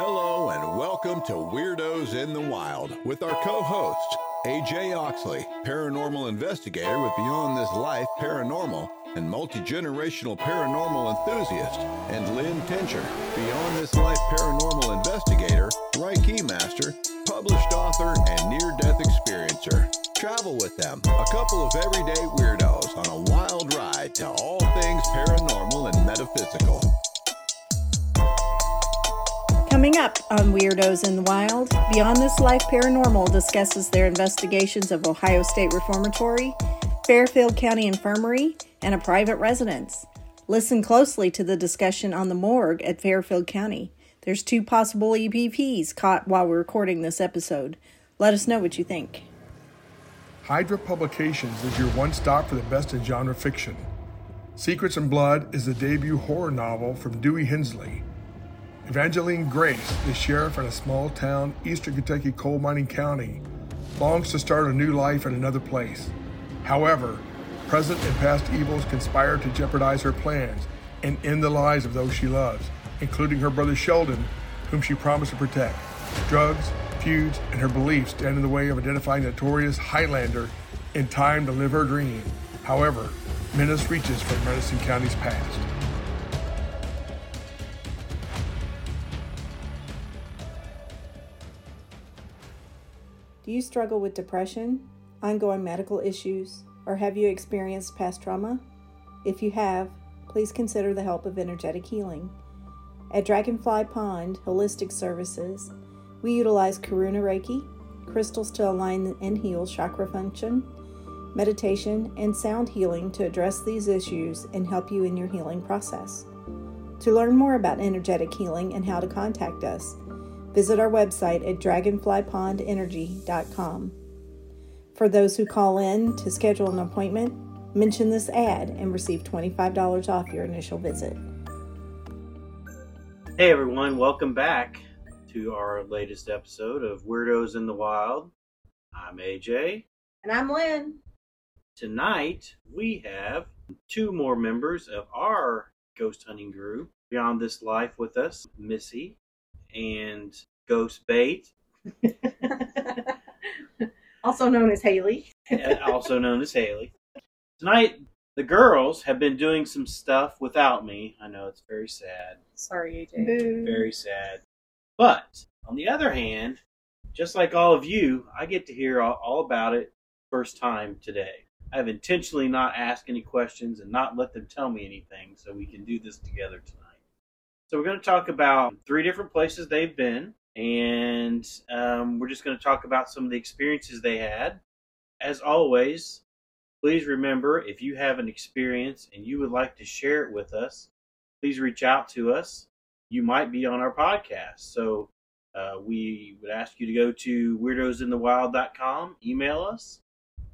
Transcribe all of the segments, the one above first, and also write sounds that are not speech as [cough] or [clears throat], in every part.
Hello, and welcome to Weirdos in the Wild with our co host, AJ Oxley, paranormal investigator with Beyond This Life Paranormal and multi generational paranormal enthusiast, and Lynn Tincher, Beyond This Life paranormal investigator, Reiki master, published author, and near death experiencer. Travel with them, a couple of everyday weirdos on a wild ride to all things paranormal and metaphysical. Coming up on Weirdos in the Wild, Beyond This Life Paranormal discusses their investigations of Ohio State Reformatory, Fairfield County Infirmary, and a private residence. Listen closely to the discussion on the morgue at Fairfield County. There's two possible EVPs caught while we're recording this episode. Let us know what you think. Hydra Publications is your one stop for the best in genre fiction. Secrets and Blood is the debut horror novel from Dewey Hensley. Evangeline Grace, the sheriff in a small town, eastern Kentucky coal mining county, longs to start a new life in another place. However, present and past evils conspire to jeopardize her plans and end the lives of those she loves, including her brother Sheldon, whom she promised to protect. Drugs, feuds, and her beliefs stand in the way of identifying the notorious Highlander in time to live her dream. However, menace reaches from Madison County's past. Do you struggle with depression, ongoing medical issues, or have you experienced past trauma? If you have, please consider the help of energetic healing. At Dragonfly Pond Holistic Services, we utilize Karuna Reiki, crystals to align and heal chakra function, meditation, and sound healing to address these issues and help you in your healing process. To learn more about energetic healing and how to contact us, visit our website at dragonflypondenergy.com. For those who call in to schedule an appointment, mention this ad and receive $25 off your initial visit. Hey everyone, welcome back to our latest episode of Weirdos in the Wild. I'm AJ. And I'm Lynn. Tonight we have two more members of our ghost hunting group beyond this life with us Missy and Ghost Bait, [laughs] also known as Haley. also known as Haley. Tonight the girls have been doing some stuff without me. I know it's very sad. Sorry, AJ. Boo. very sad. But on the other hand, just like all of you, I get to hear all, all about it first time today. I've intentionally not asked any questions and not let them tell me anything so we can do this together tonight. So we're going to talk about three different places they've been, and um, we're just going to talk about some of the experiences they had. As always, please remember if you have an experience and you would like to share it with us, please reach out to us. You might be on our podcast. So uh, we would ask you to go to weirdosinthewild.com, email us.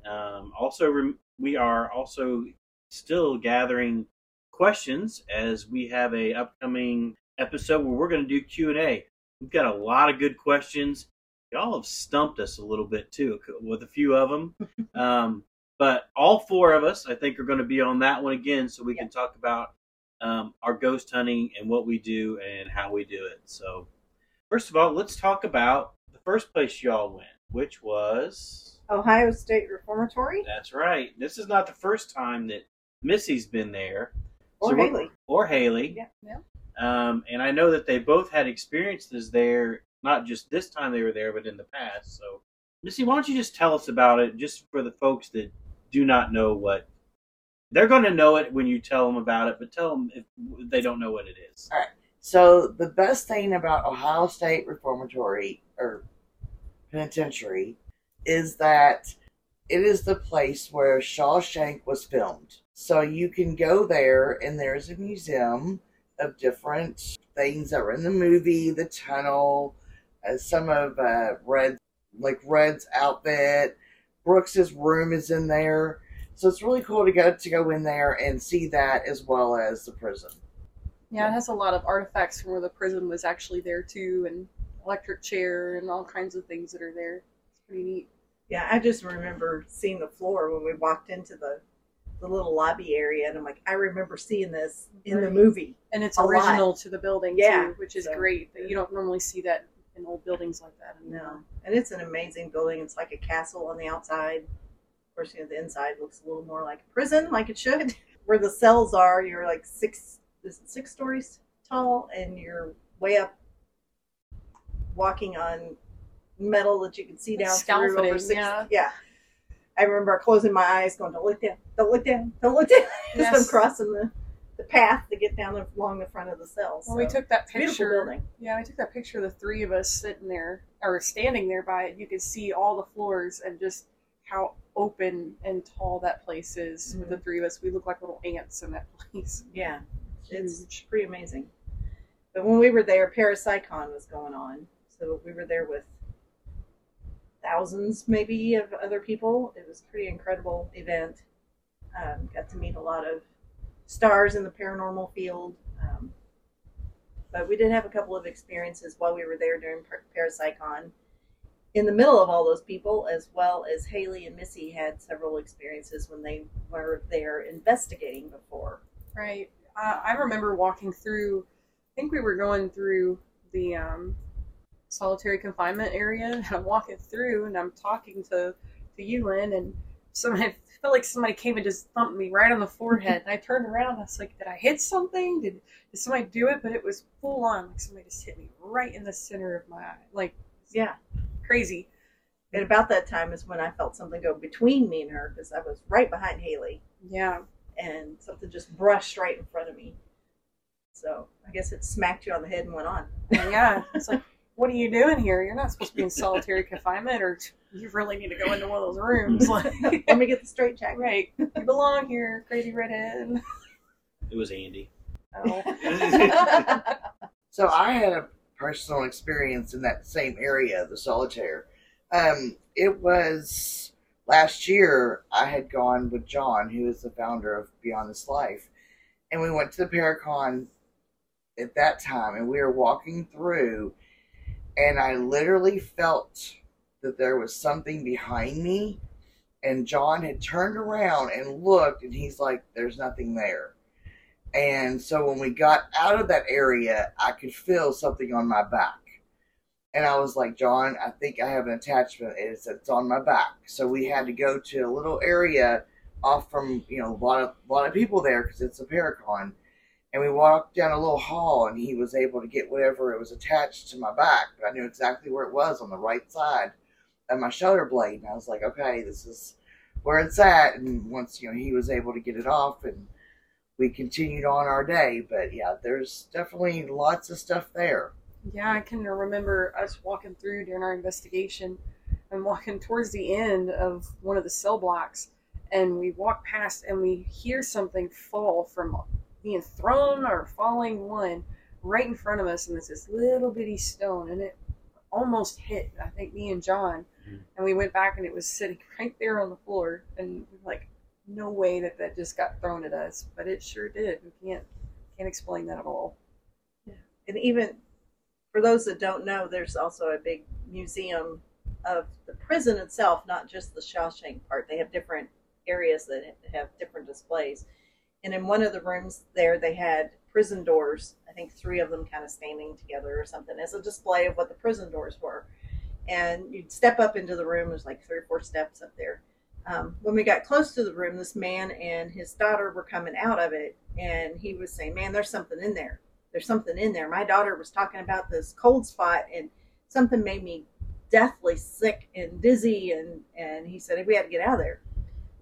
Um, also, we are also still gathering questions as we have a upcoming episode where we're going to do Q&A. We've got a lot of good questions. Y'all have stumped us a little bit too with a few of them. [laughs] um, but all four of us, I think, are going to be on that one again so we can talk about um, our ghost hunting and what we do and how we do it. So, first of all, let's talk about the first place y'all went, which was. Ohio State Reformatory That's right. This is not the first time that Missy's been there. Or So Haley. Or Haley. Yeah, yeah. Um, and I know that they both had experiences there, not just this time they were there, but in the past. So, Missy, why don't you just tell us about it, just for the folks that do not know what they're going to know it when you tell them about it, but tell them if they don't know what it is. Alright. So the best thing about Ohio State Reformatory or Penitentiary is that it is the place where Shawshank was filmed. So you can go there and there's a museum of different things that were in the movie, the tunnel, uh, some of uh, Red, like Red's outfit. Brooks's room is in there. So it's really cool to go to go in there and see that as well as the prison. Yeah, it has a lot of artifacts from where the prison was actually there too, and electric chair and all kinds of things that are there. It's pretty neat. Yeah, I just remember seeing the floor when we walked into the the little lobby area, and I'm like, I remember seeing this in the movie. And it's A lot. original to the building Yeah, too, which is so- great. That you don't normally see that in old buildings like that No, anymore. and it's an amazing building. It's like a castle on the outside. Of course, you know the inside looks a little more like a prison, like it should. [laughs] Where the cells are, you're like six, six stories tall, and you're way up, walking on metal that you can see down through over six. yeah. I remember closing my eyes, going, "Don't look down, don't look down, don't look down," [laughs] as I'm crossing the, the path to get down the, along the front of the cells. When we took that it's a beautiful picture, building. yeah, we took that picture of the three of us sitting there or standing there by it. You could see all the floors and just how open and tall that place is. With mm-hmm. the three of us, we look like little ants in that [laughs] place. Yeah, it's pretty amazing. But when we were there, Parapsychon was going on, so we were there with thousands, maybe, of other people. It was a pretty incredible event. Um, got to meet a lot of stars in the paranormal field. Um, but we did have a couple of experiences while we were there during Par- Parapsychon. In the middle of all those people, as well as Haley and Missy had several experiences when they were there investigating before. Right. Uh, I remember walking through. I think we were going through the um, solitary confinement area, and I'm walking through, and I'm talking to to you, Lynn, and somebody [laughs] I felt like somebody came and just thumped me right on the forehead. and I turned around, I was like, "Did I hit something? Did did somebody do it?" But it was full on, like somebody just hit me right in the center of my eye, like Yeah. crazy. And about that time is when I felt something go between me and her because I was right behind Haley Yeah. and something just brushed right in front of me. So I guess it smacked you on the head and went on. And yeah, it's like, what are you doing here? You're not supposed to be in solitary confinement, or you really need to go into one of those rooms. [laughs] Like, Let me get the straight jacket. right, you belong here, crazy redhead. It was Andy. Oh. [laughs] So I had a personal experience in that same area, the solitaire. Um, it was last year. I had gone with John, who is the founder of Beyond This Life, and we went to the Paracon at that time, and we were walking through, and I literally felt that there was something behind me, and John had turned around and looked, and he's like, "There's nothing there." And so when we got out of that area, I could feel something on my back. And I was like, John, I think I have an attachment. It's, it's on my back. So we had to go to a little area off from, you know, a lot of, a lot of people there because it's a Paracon. And we walked down a little hall and he was able to get whatever it was attached to my back. But I knew exactly where it was on the right side of my shoulder blade. And I was like, okay, this is where it's at. And once, you know, he was able to get it off and we continued on our day. But yeah, there's definitely lots of stuff there. Yeah, I can remember us walking through during our investigation and walking towards the end of one of the cell blocks, and we walk past and we hear something fall from being thrown or falling one right in front of us, and it's this little bitty stone, and it almost hit, I think, me and John. Mhm. And we went back and it was [laughs] sitting right there on the floor, and like, no way that that just got thrown at us, but it sure did. We can't can't explain that at all. Yeah. And even for those that don't know, there's also a big museum of the prison itself, not just the Shawshank part. They have different areas that have different displays. And in one of the rooms there, they had prison doors. I think three of them kind of standing together or something as a display of what the prison doors were. And you'd step up into the room. There's like three or four steps up there. Um, when we got close to the room, this man and his daughter were coming out of it, and he was saying, "Man, there's something in there. There's something in there." My daughter was talking about this cold spot, and something made me deathly sick and dizzy, and and he said we had to get out of there.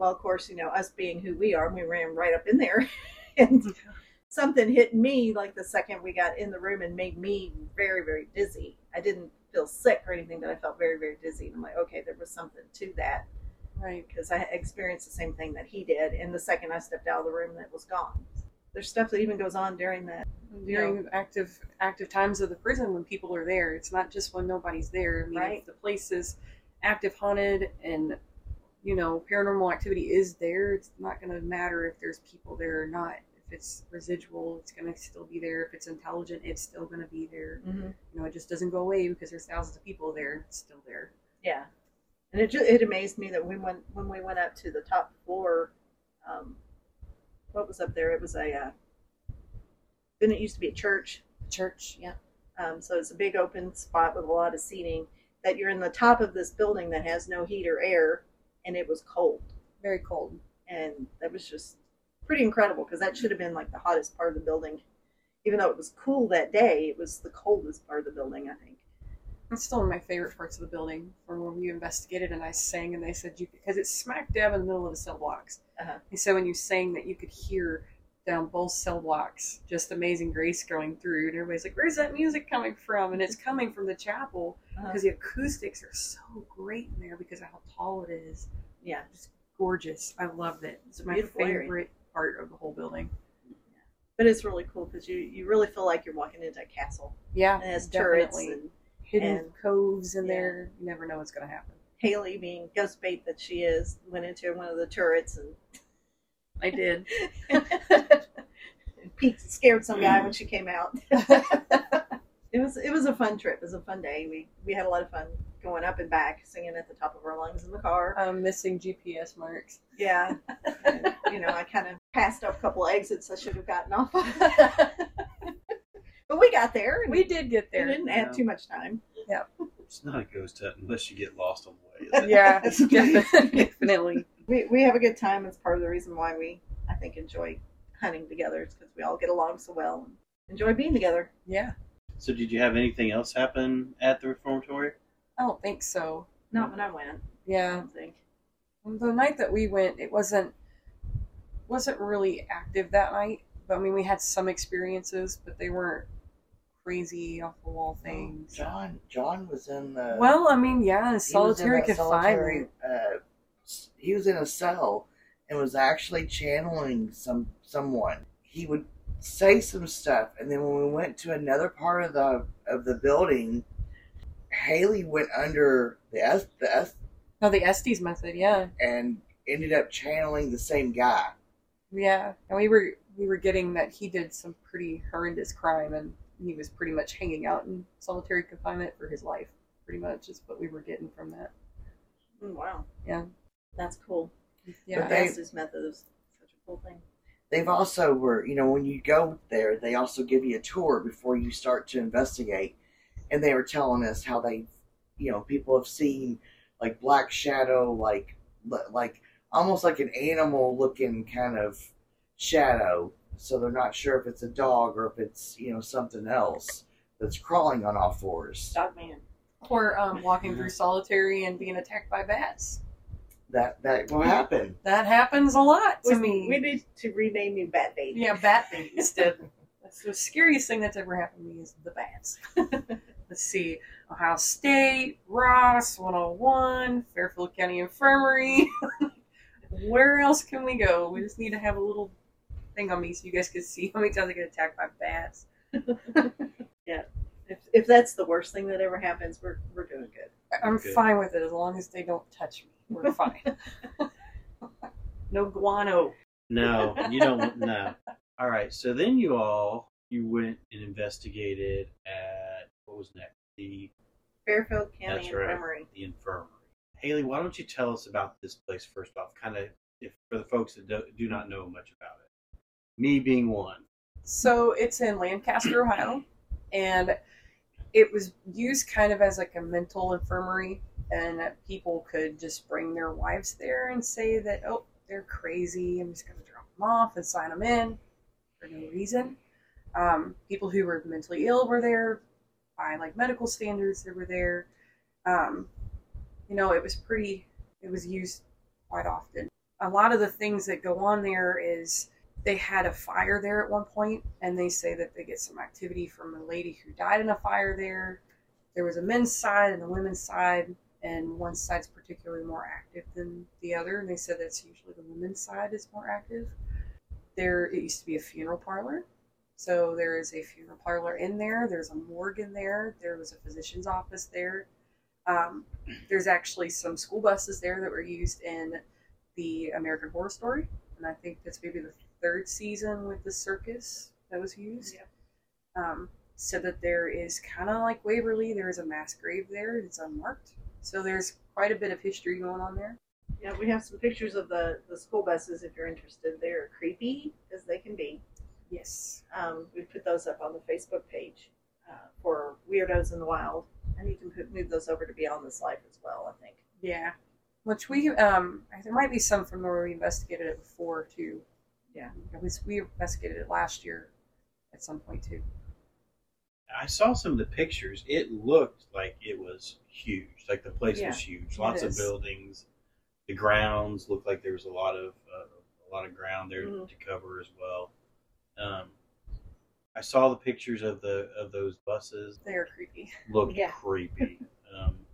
Well, of course, you know us being who we are, we ran right up in there, [laughs] and mm-hmm. something hit me like the second we got in the room and made me very very dizzy. I didn't feel sick or anything, but I felt very very dizzy. And I'm like, okay, there was something to that Right. because I experienced the same thing that he did. And the second I stepped out of the room, that was gone. There's stuff that even goes on during that. during active active times of the prison when people are there. It's not just when nobody's there. I mean, Right. the place is active haunted and you know paranormal activity is there, it's not going to matter if there's people there or not. If it's residual, it's going to still be there. If it's intelligent, it's still going to be there. You know, it just doesn't go away because there's thousands of people there. It's still there. Yeah, and it just, it amazed me that we went when we went up to the top floor. Um, what was up there? It was a uh, didn't it used to be a church? Church, yeah. Um, so it's a big open spot with a lot of seating. That you're in the top of this building that has no heat or air, and it was cold, Very cold. and that was just pretty incredible because that should have been like the hottest part of the building. Even though it was cool that day, it was the coldest part of the building. I think. It's still one of my favorite parts of the building from when we investigated and I sang and they said you because it's smack dab in the middle of the cell blocks. Uh-huh. They said when you sang that you could hear down both cell blocks just Amazing Grace going through and everybody's like, "Where's that music coming from?" And it's coming from the chapel Uh-huh. because the acoustics are so great in there because of how tall it is. Yeah, Just gorgeous. I loved it. It's my beautiful area. favorite part of the whole building. but it's really cool because you you really feel like you're walking into a castle. Yeah, And it has turrets definitely. and hidden and- coves in yeah. there. You never know what's going to happen. Haley, being ghost bait that she is, went into one of the turrets and I did. [laughs] peeked, scared some guy when she came out. [laughs] [laughs] it was it was a fun trip. It was a fun day. We we had a lot of fun going up and back, singing at the top of our lungs in the car. I'm missing GPS marks. Yeah, And, [laughs] you know, I kind of passed up a couple exits I should have gotten off. of. [laughs] but we got there. And We did get it there. didn't have too much time. Yeah. It's not a ghost hunt unless you get lost on the way. is it? Yeah, [laughs] definitely. definitely. We we have a good time. It's part of the reason why we I think enjoy hunting together. It's because we all get along so well and enjoy being together. Yeah. So, did you have anything else happen at the reformatory? I don't think so. Not when I went. I Yeah. don't think. The night that we went, it wasn't wasn't really active that night. But I mean, we had some experiences, but they weren't crazy off the wall things. John John was in the Well, I mean, yeah, in he was in solitary confinement. uh, he was in a cell and was actually channeling some someone. He would say some stuff, and then when we went to another part of the of the building, Haley went under the S, the S No, the Estes method, yeah, and ended up channeling the same guy. yeah. And we were we were getting that he did some pretty horrendous crime, and he was pretty much hanging out in solitary confinement for his life. Pretty much is what we were getting from that. Mm, wow. Yeah. That's cool. Yeah, But they- Estes method is such a cool thing. They've also were you know when you go there, they also give you a tour before you start to investigate, and they were telling us how they, you know, people have seen like black shadow, like like almost like an animal looking kind of shadow. So they're not sure if it's a dog or if it's you know something else that's crawling on all fours. Dog man. or um, walking through solitary and being attacked by bats. That that will happen. That happens a lot to we, me. we need to rename you Bat Baby. Yeah, bat baby instead. That's the scariest thing that's ever happened to me is the bats. [laughs] Let's see. Ohio State, Ross, 101, Fairfield County Infirmary. [laughs] Where else can we go? We just need to have a little thing on me so you guys can see how many times I get attacked by bats. [laughs] Yeah. If, if that's the worst thing that ever happens, we're, we're doing good. I'm Good. fine with it as long as they don't touch me. We're fine. [laughs] no guano. No, you don't. want- No. All right. So then you all you went and investigated at what was next? The Fairfield County That's right. Infirmary. the infirmary. Haley, why don't you tell us about this place first off? Kind of, if for the folks that do, do not know much about it. Me being one. So it's in Lancaster, Ohio, and it was used kind of as like a mental infirmary, and people could just bring their wives there and say that, oh, they're crazy. I'm just going to drop them off and sign them in for no reason. Um, people who were mentally ill were there by like medical standards. They were there. Um, you know, it was pretty. It was used quite often. A lot of the things that go on there is they had a fire there at one point, and they say that they get some activity from a lady who died in a fire there. There was a men's side and a women's side, and one side's particularly more active than the other. And they said that's usually the women's side is more active. There, it used to be a funeral parlor, so there is a funeral parlor in there. There's a morgue in there. There was a physician's office there. Um, there's actually some school buses there that were used in the American Horror Story, and I think that's maybe the third season with the circus that was used. Yep. Um, said that there is kind of like Waverly, there is a mass grave there. It's unmarked, so there's quite a bit of history going on there. Yeah, we have some pictures of the, the school buses if you're interested. They're creepy as they can be. Yes. Um, we put those up on the Facebook page uh, for Weirdos in the Wild. And you can put, move those over to Beyond This Life as well, I think. Yeah. Which we um there might be some from where we investigated it before too. Yeah. At least we investigated it last year at some point too. I saw some of the pictures. It looked like it was huge. Like the place Yeah, was huge. Lots of buildings. The grounds looked like there was a lot of uh, a lot of ground there Mhm. to cover as well. Um, I saw the pictures of the of those buses. They are creepy. Looked Yeah. creepy. [laughs] Um,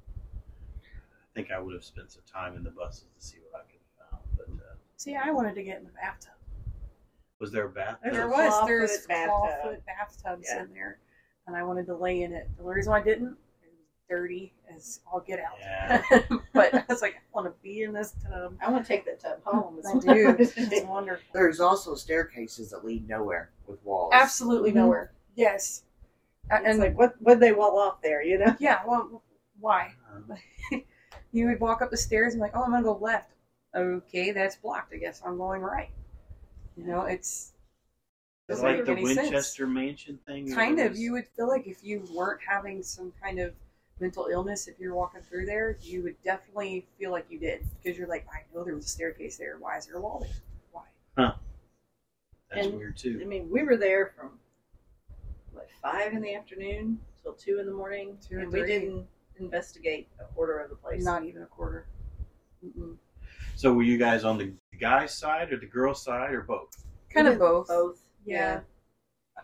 I think I would have spent some time in the buses to see what I could have found. But uh, See, I wanted to get in the bathtub. Was there a bathtub? There was. clawfoot There's bathtub. clawfoot bathtubs Yeah. in there, and I wanted to lay in it. The only reason I didn't, it was dirty as all get out. Yeah. [laughs] but I was like, I want to be in this tub. I want to take that tub home. I do. It's [laughs] wonderful. There's also staircases that lead nowhere with walls. Absolutely Mhm. nowhere. Yes. A- and And like, what would they wall off there, you know? yeah, well, why? Um, [laughs] You would walk up the stairs and like, oh, I'm gonna go left. Okay, that's blocked. I guess I'm going right. You know, it's It's doesn't like make the any sense. Winchester Mansion thing. kind of you would feel like if you weren't having some kind of mental illness if you're walking through there you would definitely feel like you did because you're like i know there was a staircase there why is there a wall there why Huh. That's and- weird too. I mean, we were there from like five in the afternoon till two in the morning, Two or and we didn't investigate a quarter of the place. not even a quarter Mm-mm. So were you guys on the guy's side or the girl's side or both? kind of both Both. yeah,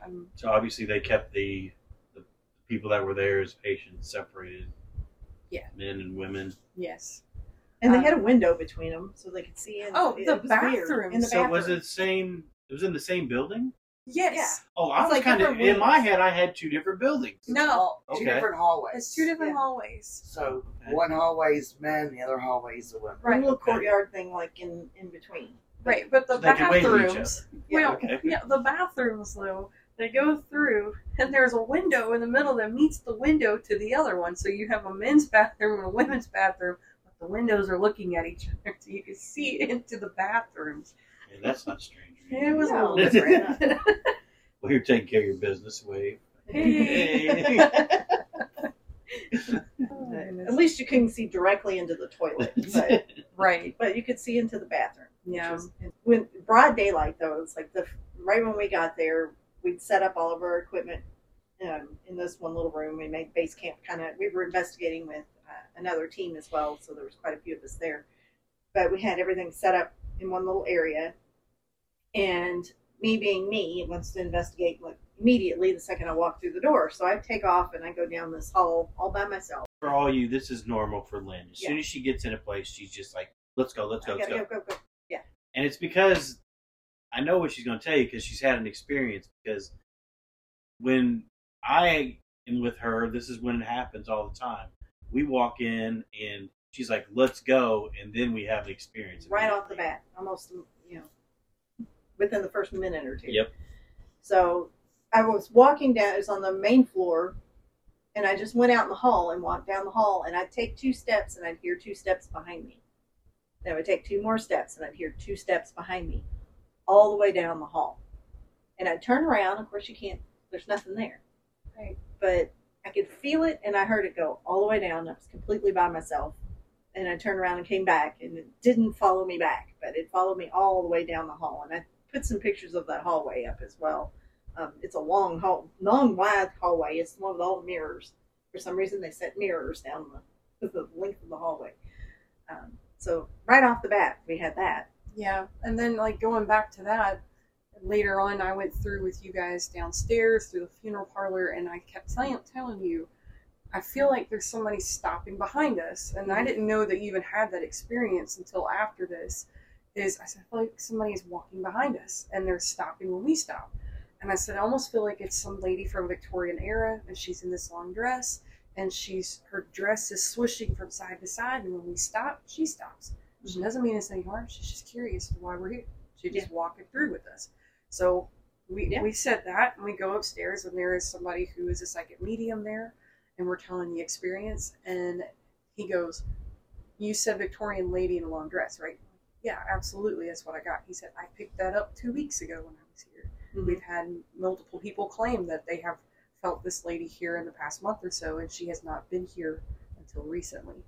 Um, So obviously they kept the the people that were there as patients separated. Yeah. Men and women. yes And they Um, had a window between them, so they could see in. Oh, it the was weird. In the bathroom. So was it same? It was in the same building. Yes Oh, I It's was like kind of different in my head. I had two different buildings. no Hall- two different hallways. it's two different Yeah. hallways So Okay. one hallway is men, the other hallway is the women. One right little courtyard thing, like in in between. right but the So they could wave at each bathrooms Yeah, well okay. yeah the bathrooms though they go through and there's a window in the middle that meets the window to the other one so you have a men's [laughs] bathroom and a women's bathroom but the windows are looking at each other [laughs] so you can see [laughs] into the bathrooms Yeah, that's not strange. It was a No. little different [laughs] Well, you're taking care of your business. Wave. Hey. [laughs] Oh. At least you couldn't see directly into the toilet, [laughs] but right but you could see into the bathroom. which Yeah. was- when broad daylight though, it's like the right when we got there, we'd set up all of our equipment um, in this one little room. We made base camp kind of. We were investigating with uh, another team as well, so there was quite a few of us there. But we had everything set up in one little area, and me being me wants to investigate like immediately the second I walk through the door. So I take off and I go down this hall all by myself. For all you, this is normal for Lynn. As soon as she gets in a place, she's just like, "Let's go, let's go, let's go." go, go, go. And it's because I know what she's going to tell you because she's had an experience. Because when I am with her, this is when it happens all the time. We walk in and she's like, "Let's go," and then we have an experience right off the bat, almost you know, within the first minute or two. Yep. So I was walking down. It was on the main floor, and I just went out in the hall and walked down the hall, and I'd take two steps, and I'd hear two steps behind me. Then I would take two more steps, and I'd hear two steps behind me, all the way down the hall. And I'd turn around. Of course, you can't. There's nothing there. Right. But I could feel it, and I heard it go all the way down. I was completely by myself and I turned around and came back, and it didn't follow me back, but it followed me all the way down the hall. And I put some pictures of that hallway up as well. Um, it's a long hall, long wide hallway. It's the one with all the mirrors. For some reason, they set mirrors down the, the length of the hallway. Um, so right off the bat, we had that. Yeah, and then like going back to that, later on, I went through with you guys downstairs through the funeral parlor, and I kept telling telling you, I feel like there's somebody stopping behind us, and I didn't know that you even had that experience until after this. Is I said I feel like somebody is walking behind us, and they're stopping when we stop, and I said I almost feel like it's some lady from Victorian era, and she's in this long dress, and she's her dress is swishing from side to side, and when we stop, she stops. She mm-hmm. doesn't mean us any harm. She's just curious to why we're here. She's just walking through with us. So we Yeah. we said that, and we go upstairs, and there is somebody who is a psychic medium there, and we're telling the experience, and he goes, You said Victorian lady in a long dress, right? Yeah, absolutely. That's what I got. He said, I picked that up two weeks ago when I was here. Mhm. We've had multiple people claim that they have felt this lady here in the past month or so, and she has not been here until recently.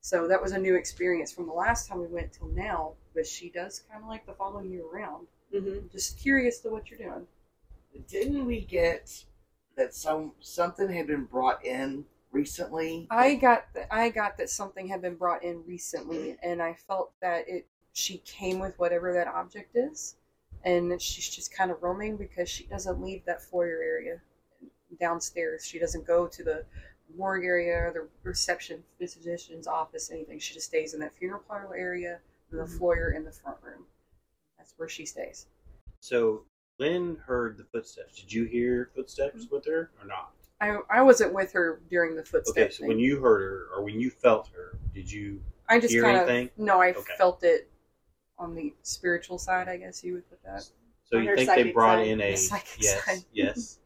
So that was a new experience from the last time we went till now, but she does kind of like to follow you around. Mhm. Just curious to what you're doing. Didn't we get that some something had been brought in recently? I got that I got that something had been brought in recently, and I felt that it she came with whatever that object is, and she's just kind of roaming because she doesn't leave that foyer area downstairs. She doesn't go to the morgue area or the reception physician's office, anything. She just stays in that funeral parlor area, the Mhm. foyer in the front room. That's where she stays. So Lynn heard the footsteps. Did you hear footsteps with her or not? I I wasn't with her during the footsteps. Okay, so when you heard her or when you felt her, did you? I just hear kind anything? of no, I Okay. felt it on the spiritual side. I guess you would put that. So On you think they brought side. in a yes, side. [laughs] yes.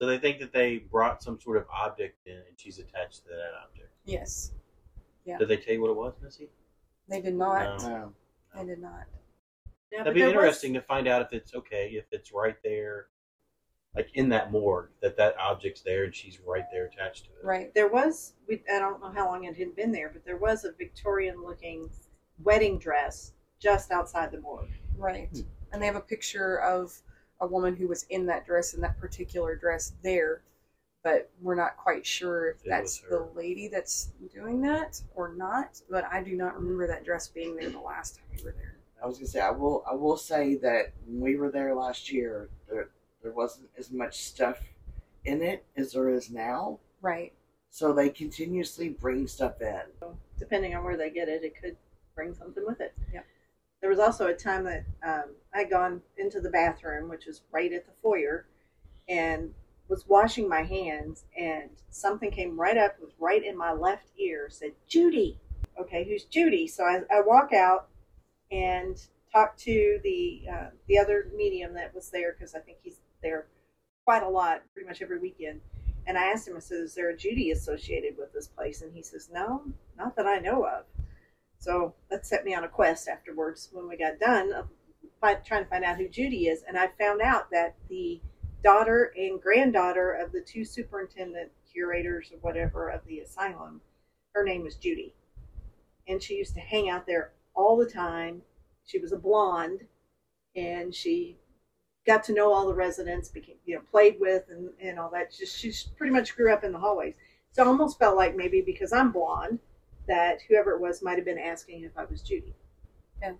So they think that they brought some sort of object in, and she's attached to that object. Yes, Yeah. Did they tell you what it was, Missy? they did not. No. No. They did not. Yeah, That'd be there was- interesting to find out if it's okay, if it's right there, like in that morgue, that that object's there and she's right there attached to it. Right. There was, we, I don't know how long it had been there, but there was a Victorian looking wedding dress just outside the morgue. Right. Hmm. And they have a picture of a woman who was in that dress in that particular dress there, but we're not quite sure if It that's the lady that's doing that or not. But I do not remember that dress being there the last time we were there. I was gonna say I will. I will say that when we were there last year, there there wasn't as much stuff in it as there is now. Right. So they continuously bring stuff in. Depending on where they get it, it could bring something with it. Yep. There was also a time that um, I'd gone into the bathroom, which was right at the foyer, and was washing my hands, and something came right up, was right in my left ear, said, Judy. Okay, who's Judy? So I, I walk out and talk to the uh, the other medium that was there because I think he's there quite a lot, pretty much every weekend. And I asked him, I said, "Is there a Judy associated with this place?" And he says, "No, not that I know of." So that set me on a quest afterwards when we got done of trying to find out who Judy is. And I found out that the daughter and granddaughter of the two superintendent curators or whatever of the asylum, her name was Judy. And she used to hang out there all the time. She was a blonde and she got to know all the residents, became, you know, played with and, and all that. Just she pretty much grew up in the hallways. So I almost felt like maybe because I'm blonde, that whoever it was might have been asking if I was Judy. Yeah.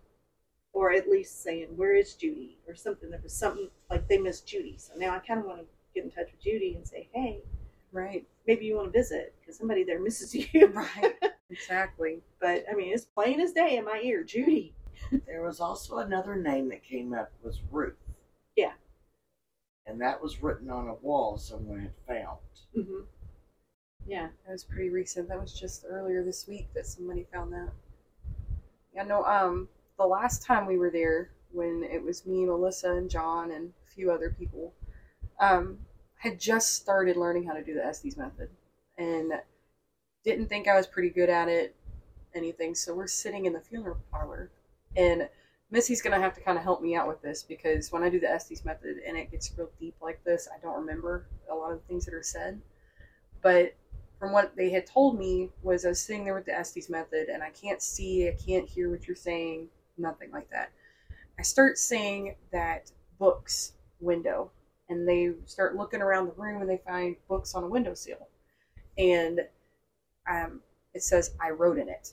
Or at least saying, Where is Judy? Or something. There was something like they missed Judy. So now I kind of want to get in touch with Judy and say, Hey, Right. maybe you want to visit because somebody there misses you. [laughs] Right. Exactly. but I mean, it's plain as day in my ear Judy. [laughs] There was also another name that came up was Ruth. Yeah. And that was written on a wall someone had found. Mm-hmm. Yeah. That was pretty recent. That was just earlier this week that somebody found that. Yeah, no, um, the last time we were there, when it was me, Melissa, and John, and a few other people, um, had just started learning how to do the Estes method, and didn't think I was pretty good at it, anything. So we're sitting in the funeral parlor, and Missy's gonna have to kind of help me out with this because when I do the Estes method and it gets real deep like this, I don't remember a lot of the things that are said. But from what they had told me was I was sitting there with the Estes method and I can't see, I can't hear what you're saying, nothing like that. I start saying that books window and they start looking around the room and they find books on a windowsill. And um, it says, I wrote in it.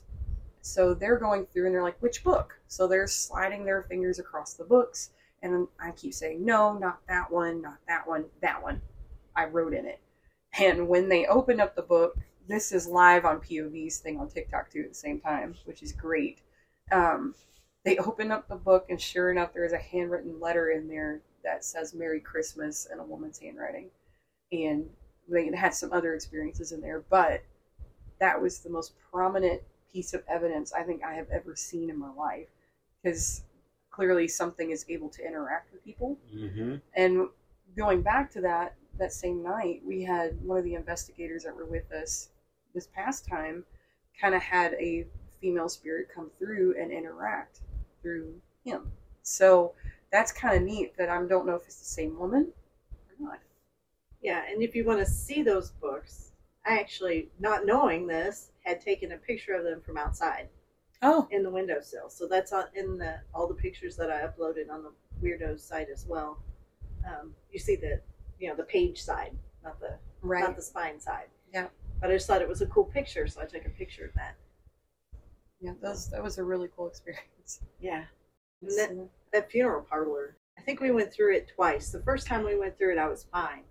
So they're going through and they're like, which book? So they're sliding their fingers across the books. And I keep saying, no, not that one, not that one, that one. I wrote in it. And when they open up the book, this is live on POV's thing on TikTok too at the same time, which is great. Um, they open up the book, and sure enough, there is a handwritten letter in there that says "Merry Christmas" in a woman's handwriting. And they had some other experiences in there, but that was the most prominent piece of evidence I think I have ever seen in my life, because clearly something is able to interact with people. Mm-hmm. And going back to that, that same night, we had one of the investigators that were with us this past time kind of had a female spirit come through and interact through him. So that's kind of neat that I don't know if it's the same woman or not. Yeah, and if you want to see those books, I actually, not knowing this, had taken a picture of them from outside Oh, in the windowsill. So that's on in the all the pictures that I uploaded on the Weirdos site as well. Um, you see the you know the page side, not the right. not the spine side. Yeah. But I just thought it was a cool picture, so I took a picture of that. Yeah, that was, that was a really cool experience. Yeah. And that, that funeral parlor, I think we went through it twice. The first time we went through it, I was fine.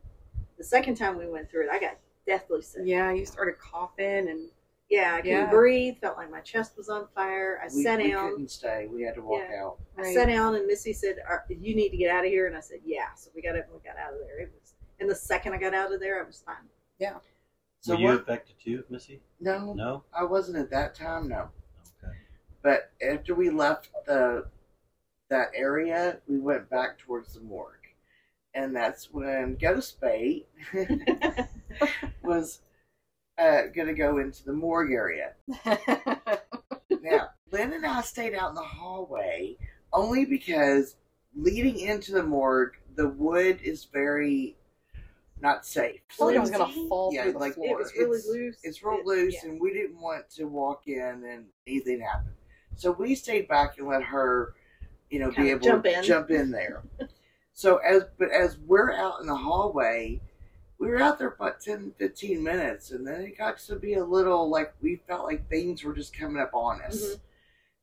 The second time we went through it, I got deathly sick. Yeah, you started coughing and Yeah, I couldn't Yeah. breathe. Felt like my chest was on fire. I we, sat we down. couldn't stay. We had to walk Yeah. out. I sat down, and Missy said, Are, "You need to get out of here." And I said, "Yeah." So we got up and we got out of there. It was, and the second I got out of there, I was fine. Yeah. So Were you what? affected too, Missy? No, No. I wasn't at that time. No, Okay. but after we left the that area, we went back towards the morgue, and that's when Ghost Bait [laughs] [laughs] was uh, going to go into the morgue area. [laughs] Now, Lynn and I stayed out in the hallway only because leading into the morgue, the wood is very not safe. I felt like I was gonna fall Yeah, through the like, floor. It was really It's- loose. It's real It- loose, yeah. and we didn't want to walk in and anything happen. So we stayed back and let her, you know, be Kinda able jump to in. jump in there. [laughs] so as but as we're out in the hallway, we were out there for about 10, 15 minutes, and then it got to be a little like we felt like things were just coming up on us. Mhm.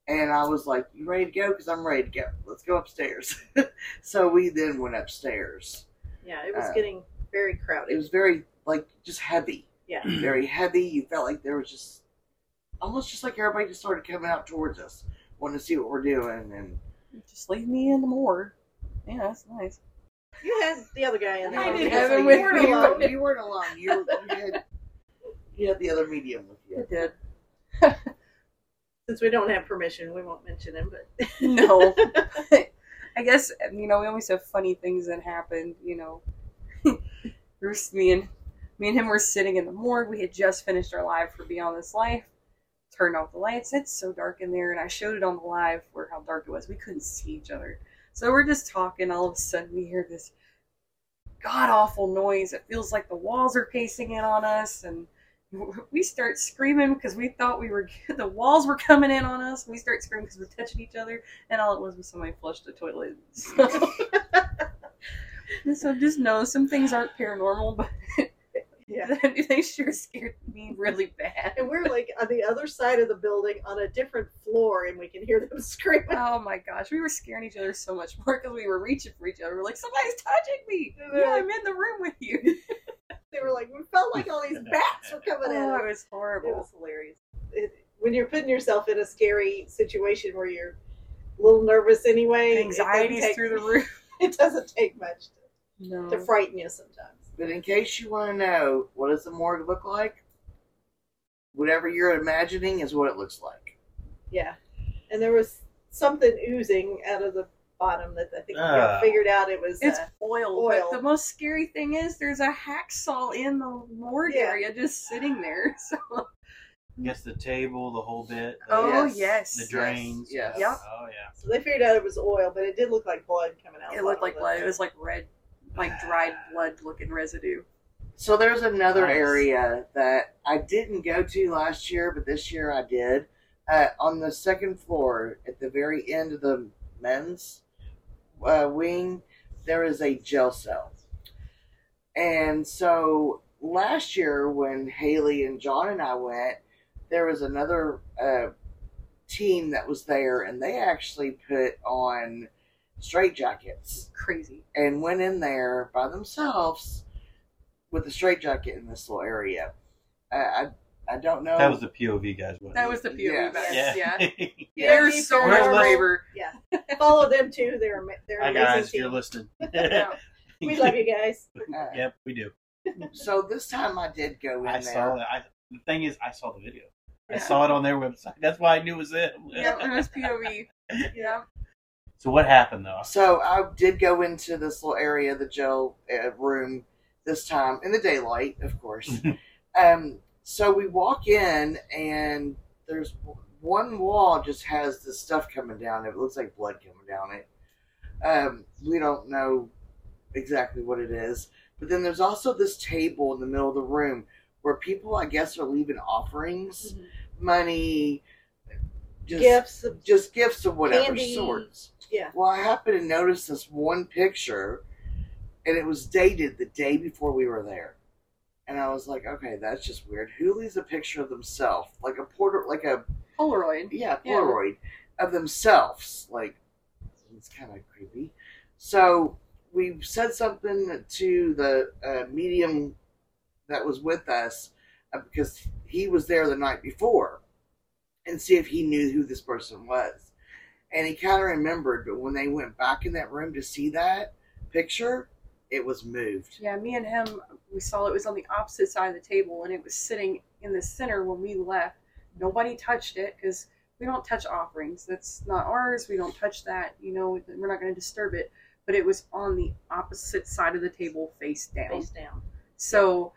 And I was like, "You ready to go? Because I'm ready to go. Let's go upstairs." [laughs] so we then went upstairs. Yeah, it was Uh, getting very crowded. It was very like just heavy yeah. [clears throat] very heavy. You felt like there was just almost just like everybody just started coming out towards us, wanting to see what we're doing. And Just leave me in the morgue. Yeah, that's nice. You had the other guy in there. I did because have him you weren't me. alone. were, [laughs] you weren't alone. You, were, you had you had the other medium with you. I did. Since we don't have permission, we won't mention him. But [laughs] No. [laughs] I guess you know we always have funny things that happen. You know, Bruce, me and me and him were sitting in the morgue. We had just finished our live for Beyond This Life. Turned off the lights. It's so dark in there, and I showed it on the live where how dark it was. We couldn't see each other, so we're just talking. All of a sudden, we hear this god awful noise. It feels like the walls are casing in on us, and [laughs] we start screaming because we thought we were [laughs] the walls were coming in on us. We start screaming because we're touching each other, and all it was was somebody flushed the toilet. [laughs] So, so just know some things aren't paranormal, but yeah. [laughs] they sure scared me really bad. And we're like on the other side of the building on a different floor, and we can hear them [laughs] screaming. Oh my gosh, we were scaring each other so much more because we were reaching for each other. We're like, somebody's touching me. Yeah, I'm in the room with you. [laughs] They were like, we felt like all these bats were coming at Oh, us. it was horrible. It was hilarious. It, when you're putting yourself in a scary situation where you're a little nervous anyway, Anxiety's take- through the roof. It doesn't take much No. to, to frighten you sometimes. But in case you want to know, what does the morgue look like? Whatever you're imagining is what it looks like. Yeah, and there was something oozing out of the bottom that I think we Ah. figured out it was. It's uh, oil, oil. But the most scary thing is there's a hacksaw in the morgue Yeah. area just sitting there. [laughs] So. I guess the table, the whole bit. The, Oh Yes. yes. The drains. Yes. Yep. Oh yeah. so they figured out it was oil, but it did look like blood coming out. It looked like blood. It was like red, like dried blood looking residue. So there's another Nice. area that I didn't go to last year, but this year I did. Uh, on the second floor, at the very end of the men's uh, wing, there is a jail cell. And so last year, when Haley and John and I went, there was another uh, team that was there, and they actually put on straight jackets Crazy. and went in there by themselves with a straight jacket in this little area. Uh, I I don't know. That was the POV guys. Wasn't That it? was the POV Yes. guys. yeah. Yeah. [laughs] Yeah, They're so fair, much braver. Yeah, follow them too. They're ama- they're Hi amazing guys, team. you're listening. Yeah. [laughs] [laughs] We love you guys. Uh, yep, we do. So this time I did go in I there. saw that. I, the thing is, I saw the video. I saw it on their website. That's why I knew it was it. Yep, it was POV. Yeah. So what happened though? So I did go into this little area, the jail uh, room, this time in the daylight, of course. [laughs] um, so we walk in, and there's one wall just has this stuff coming down. It looks like blood coming down it. Um, we don't know exactly what it is. But then there's also this table in the middle of the room where people, I guess, are leaving offerings, money, just Gifts of just gifts of whatever Candy. sorts. Yeah. Well, I happened to notice this one picture, and it was dated the day before we were there. And I was like, okay, that's just weird. Who leaves a picture of themselves, like a portrait, like a Polaroid. yeah, Yeah. Polaroid of themselves? Like, it's kind of creepy. So we said something to the uh, medium that was with us uh, because he was there the night before, and see if he knew who this person was. And he kind of remembered, but when they went back in that room to see that picture, it was moved. Yeah, me and him, we saw it was on the opposite side of the table, and it was sitting in the center when we left. Nobody touched it because we don't touch offerings. That's not ours. We don't touch that. You know, we're not going to disturb it. But it was on the opposite side of the table, face down. Face down. So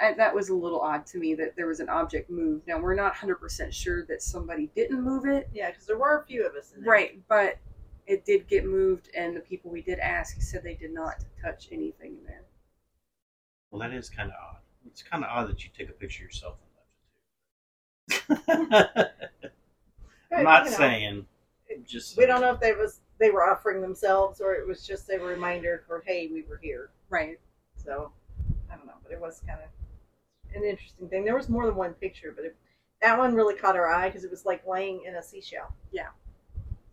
I, that was a little odd to me that there was an object moved. Now we're not hundred percent sure that somebody didn't move it, Yeah, because there were a few of us in there. right? But it did get moved, and the people we did ask said they did not touch anything in there. Well, that is kind of odd. It's kind of odd that you take a picture of yourself and left it. [laughs] I'm not You know, saying. Just We don't know if they was they were offering themselves or it was just a reminder for hey we were here. Right. So I don't know, but it was kind of an interesting thing. There was more than one picture, but it, that one really caught our eye because it was like laying in a seashell. Yeah.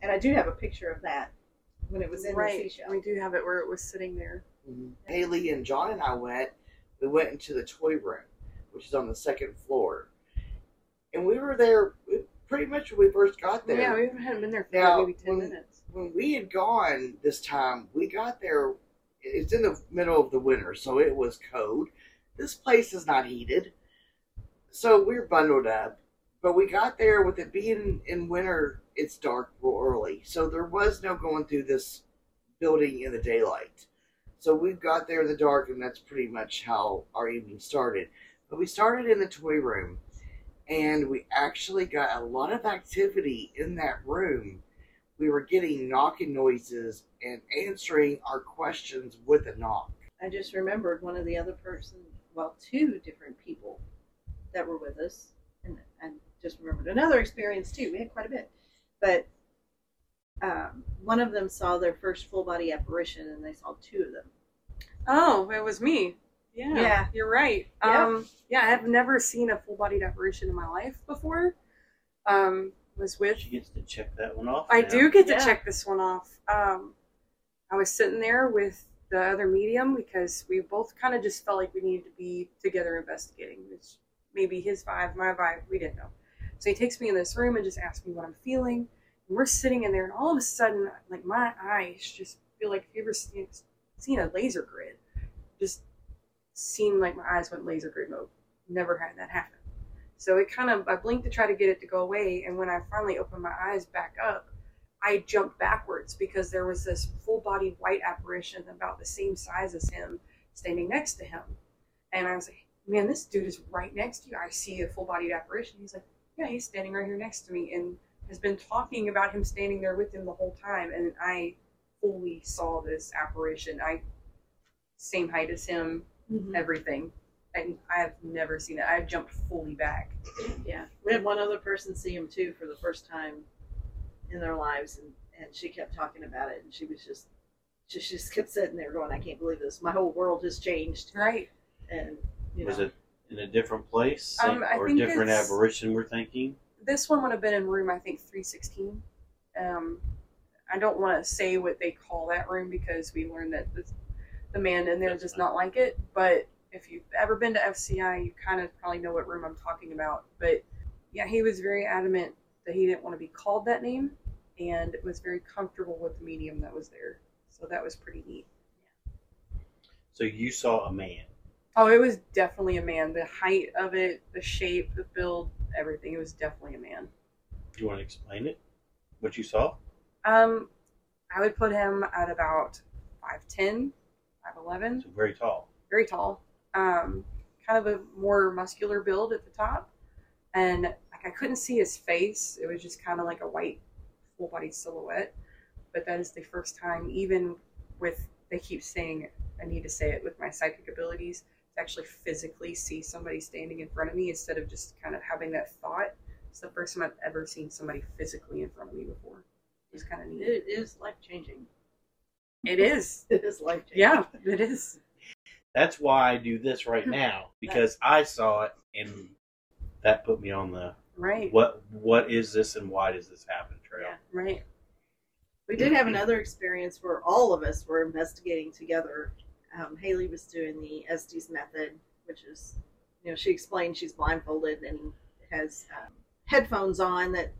And I do have a picture of that when it was in right. the seashell. We do have it where it was sitting there. Mm-hmm. Haley and John and I went. We went into the toy room, which is on the second floor, and we were there pretty much when we first got there. Yeah, we hadn't been there for Now, maybe ten when- minutes. when we had gone this time, we got there. It's in the middle of the winter, so it was cold. This place is not heated, so we're bundled up. But we got there with it being in winter. It's dark real early, so there was no going through this building in the daylight. So we got there in the dark, and that's pretty much how our evening started. But we started in the toy room, and we actually got a lot of activity in that room we were getting knocking noises and answering our questions with a knock. I just remembered one of the other person, well, two different people that were with us, and I just remembered another experience too. We had quite a bit, but um, one of them saw their first full body apparition, and they saw two of them. Oh, it was me. Yeah, Yeah. you're right. Yeah. Um, yeah, I have never seen a full bodied apparition in my life before. Um, was with She gets to check that one off. I now. do get to check this one off. Um, I was sitting there with the other medium because we both kind of just felt like we needed to be together investigating. Which maybe his vibe, my vibe, we didn't know. So he takes me in this room and just asks me what I'm feeling. And we're sitting in there, and all of a sudden, like my eyes just feel like if you ever seen, seen a laser grid, just seemed like my eyes went laser grid mode. Never had that happen. So it kind of, I blinked to try to get it to go away, and when I finally opened my eyes back up, I jumped backwards because there was this full bodied white apparition about the same size as him standing next to him. And I was like, man, this dude is right next to you. I see a full bodied apparition. He's like, yeah, he's standing right here next to me and has been talking about him standing there with him the whole time. And I fully saw this apparition. I, same height as him, mm-hmm. everything. And I have never seen it. I jumped fully back. Yeah, we had one other person see him too for the first time in their lives, and, and she kept talking about it, and she was just, she just kept sitting there going, "I can't believe this. My whole world has changed." Right. And you Was it in a different place Um, I or a different it's- apparition? We're thinking. this one would have been in room I think 316. Um, I don't want to say what they call that room because we learned that the, the man in there That's does fine. not like it. But if you've ever been to FCI, you kind of probably know what room I'm talking about. But yeah, he was very adamant that he didn't want to be called that name and was very comfortable with the medium that was there. So that was pretty neat. Yeah. So you saw a man. Oh, it was definitely a man. The height of it, the shape, the build, everything. It was definitely a man. Do you want to explain it? What you saw? Um, I would put him at about 5'10, 5'11, So very tall. very tall. Um, kind of a more muscular build at the top. And like I couldn't see his face. It was just kind of like a white full body silhouette. But that is the first time, even with they keep saying I need to say it with my psychic abilities, to actually physically see somebody standing in front of me instead of just kind of having that thought. It's the first time I've ever seen somebody physically in front of me before. It's kind of neat. It is life changing. It is. [laughs] It is life changing. Yeah, it is. That's why I do this right [laughs] now because I saw it and that put me on the Right. what what is this and why does this happen trail. Yeah. Right. We did have another experience where all of us were investigating together. Um, Haley was doing the Estes method, which is, you know, she explained she's blindfolded and has um, headphones on that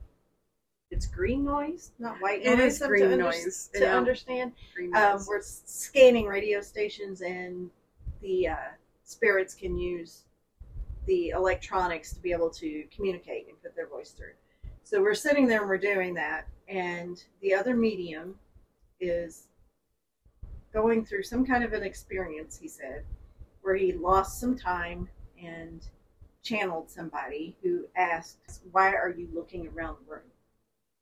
it's green noise, not white It noise. is to green under- noise, To yeah. understand, um, we're scanning radio stations and the uh, spirits can use the electronics to be able to communicate and put their voice through. So we're sitting there and we're doing that, and the other medium is going through some kind of an experience, he said, where he lost some time and channeled somebody who asked, Why are you looking around the room?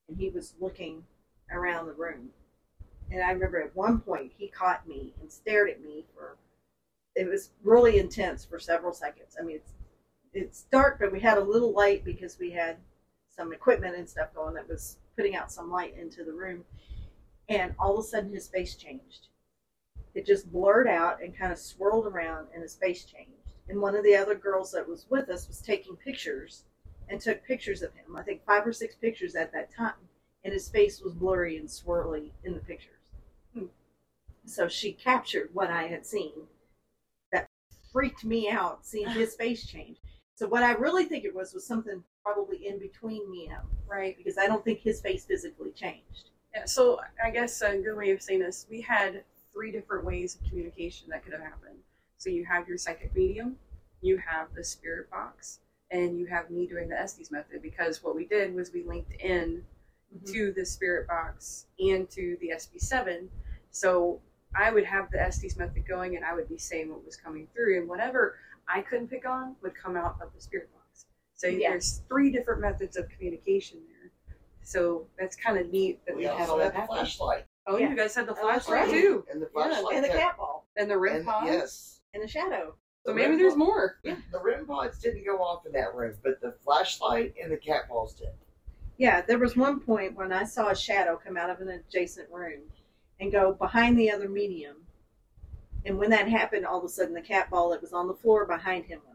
And he was looking around the room. And I remember at one point he caught me and stared at me for it was really intense for several seconds. I mean it's it's dark but we had a little light because we had some equipment and stuff going that was putting out some light into the room. And all of a sudden his face changed. It just blurred out and kind of swirled around and his face changed. And one of the other girls that was with us was taking pictures and took pictures of him. I think five or six pictures at that time. And his face was blurry and swirly in the pictures. Hmm. So she captured what I had seen. That freaked me out seeing his [sighs] face change. So what I really think it was was something probably in between me and him, right. because I don't think his face physically changed. Yeah, so I guess uh, a good way of saying this, we had three different ways of communication that could have happened. So you have your psychic medium, you have the spirit box, and you have me doing the Estes method because what we did was we linked in mm-hmm. to the spirit box and to the SB7. So I would have the Estes method going and I would be saying what was coming through, and whatever I couldn't pick on would come out of the spirit box. So Yeah. there's three different methods of communication there. So that's kind of neat that we, We have all that had the happen. flashlight. Oh, Yeah. you guys had the flashlight right. too, And the Yeah, flashlight. and the had- cat ball and the REM and- pod, Yes. in the shadow. So The maybe there's pod- more. Yeah, the REM pods didn't go off in that room, but the flashlight and the cat balls did. Yeah, there was one point when I saw a shadow come out of an adjacent room and go behind the other medium. And when that happened, all of a sudden the cat ball that was on the floor behind him went off.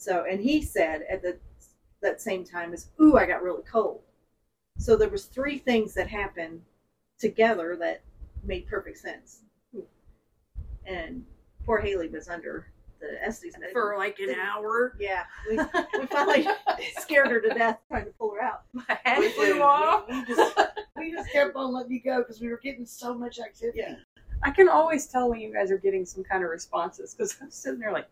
So, and he said at the that same time as, "Ooh, I got really cold." So there was three things that happened together that made perfect sense. And poor Haley was under the Estes med- For like an hour, Yeah, we, [laughs] we finally scared her to death trying to pull her out. [laughs] my head We flew off. We just, we just kept on letting you go because we were getting so much activity. Yeah. I can always tell when you guys are getting some kind of responses because I'm sitting there like,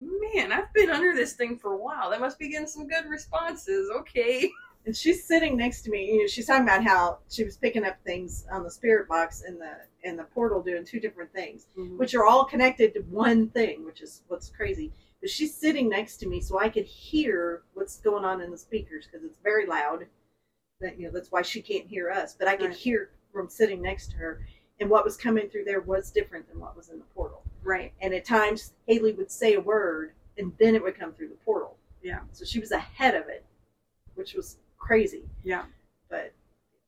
man, I've been under this thing for a while. That must be getting some good responses. Okay. And she's sitting next to me. You know, she's talking about how she was picking up things on the spirit box in the in the portal, doing two different things, mm-hmm. which are all connected to one thing, which is what's crazy. But she's sitting next to me, so I could hear what's going on in the speakers because it's very loud. That you know, that's why she can't hear us. But I could Right. hear from sitting next to her, and what was coming through there was different than what was in the portal. Right. And at times, Haley would say a word, and then it would come through the portal. Yeah. So she was ahead of it, which was crazy. Yeah. But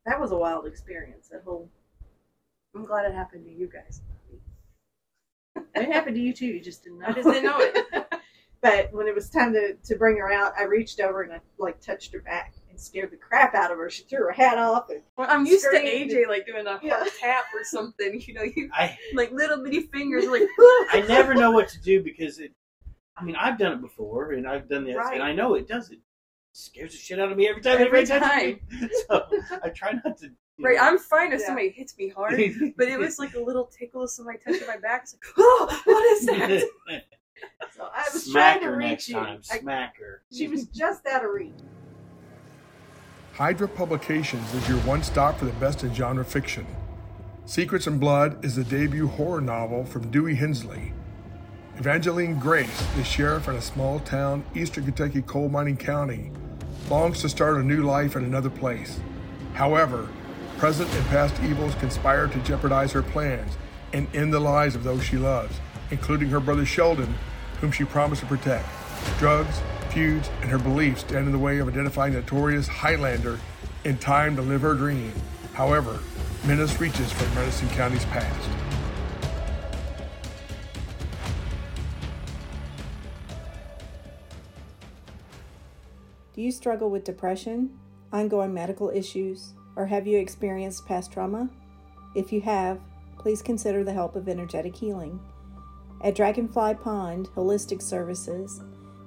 that was a wild experience. That whole I'm glad it happened to you guys. it happened to you too. You just didn't know. I just didn't know it. [laughs] but when it was time to, to bring her out, I reached over and I like touched her back scared the crap out of her. She threw her hat off and Well, I'm used to Screamed. AJ like doing a hard Yeah. tap or something. You know, you I like little bitty fingers like. [laughs] I never know what to do because it. I mean, I've done it before, and I've done this, Right. and I know it does it. Scares the shit out of me every time. Every anybody touches time. [laughs] So I try not to. Right, know. I'm fine if Yeah. somebody hits me hard, [laughs] but it was like a little tickle of somebody touching my back. It's like, oh, what is that? so I was Smack trying to her reach next you. time. I- Smack her. she was just out of reach. Hydra Publications is your one stop for the best in genre fiction. Secrets and Blood is the debut horror novel from Dewey Hensley. Evangeline Grace, the sheriff in a small town, eastern Kentucky coal mining county, longs to start a new life in another place. However, present and past evils conspire to jeopardize her plans and end the lives of those she loves, including her brother Sheldon, whom she promised to protect. Drugs, feuds, and her beliefs stand in the way of identifying the notorious Highlander in time to live her dream. However, menace reaches from Madison County's past. Do you struggle with depression, ongoing medical issues, or have you experienced past trauma? If you have, please consider the help of energetic healing. At Dragonfly Pond Holistic Services,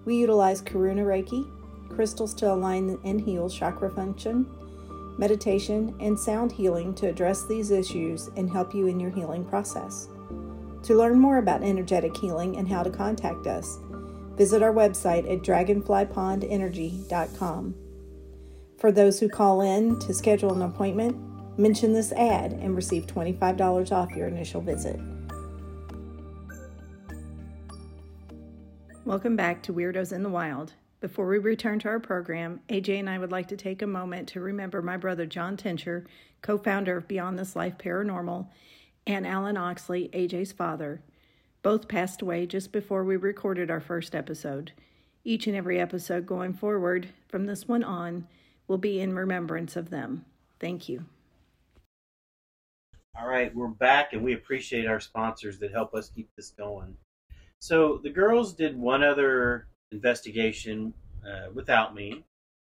we utilize Karuna Reiki, crystals to align and heal chakra function, meditation, and sound healing to address these issues and help you in your healing process. To learn more about energetic healing and how to contact us, visit our website at dragonflypondenergy.com. For those who call in to schedule an appointment, mention this ad and receive $25 off your initial visit. Welcome back to Weirdos in the Wild. Before we return to our program, AJ and I would like to take a moment to remember my brother John Tincher, co founder of Beyond This Life Paranormal, and Alan Oxley, AJ's father. Both passed away just before we recorded our first episode. Each and every episode going forward, from this one on, will be in remembrance of them. Thank you. All right, we're back and we appreciate our sponsors that help us keep this going. So the girls did one other investigation uh, without me,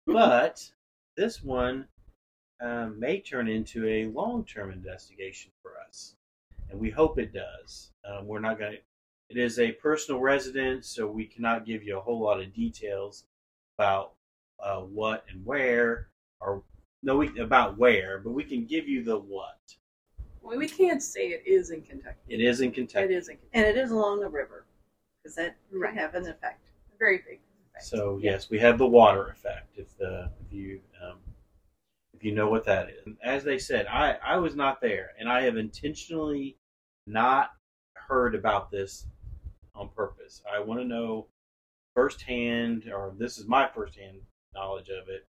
but this one um, may turn into a long-term investigation for us, and we hope it does. Um, we're not going to. It is a personal residence, so we cannot give you a whole lot of details about uh, what and where, or no, we, about where, but we can give you the what. Well, we can't say it is in Kentucky. It is in Kentucky. It is in Kentucky. And it is along the river, because that could Right. have an effect. Very big. effect. So yes, we have the water effect. If the if you um, if you know what that is, as they said, I I was not there, and I have intentionally not heard about this on purpose. I want to know firsthand, or this is my firsthand knowledge of it,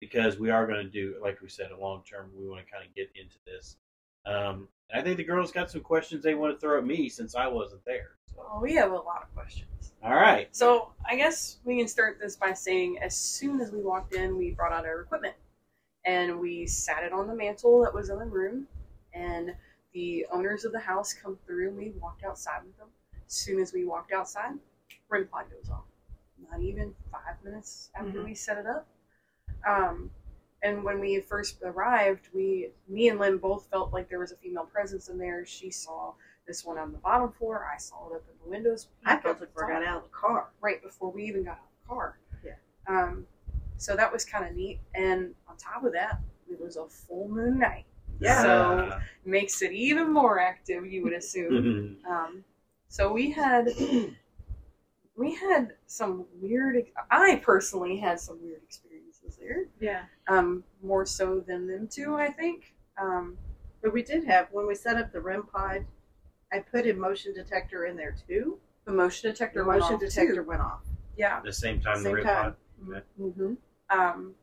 because we are going to do, like we said, a long term. We want to kind of get into this. Um, I think the girls got some questions they want to throw at me since I wasn't there. So, Well, we have a lot of questions. all right. So I guess we can start this by saying as soon as we walked in, we brought out our equipment and we sat it on the mantle that was in the room. And the owners of the house come through and we walked outside with them. As soon as we walked outside, REM pod goes off. Not even five minutes after we set it up. Um, and when we first arrived, we, me and Lynn both felt like there was a female presence in there. She saw this one on the bottom floor. I saw it up in the windows. I felt it before I got out of the car. right before we even got out of the car. Yeah. Um, so that was kind of neat. And on top of that, it was a full moon night. Yeah. So makes it even more active, you would assume. [laughs] um, so we had [clears throat] we had some weird. I personally had some weird experiences there. Yeah. Um, more so than them two, I think. Um, But we did have, when we set up the REM pod, I put a motion detector in there too. the motion detector The went motion off, detector too. went off. Yeah. At the same time the Same rib time. Mm-hmm. Um,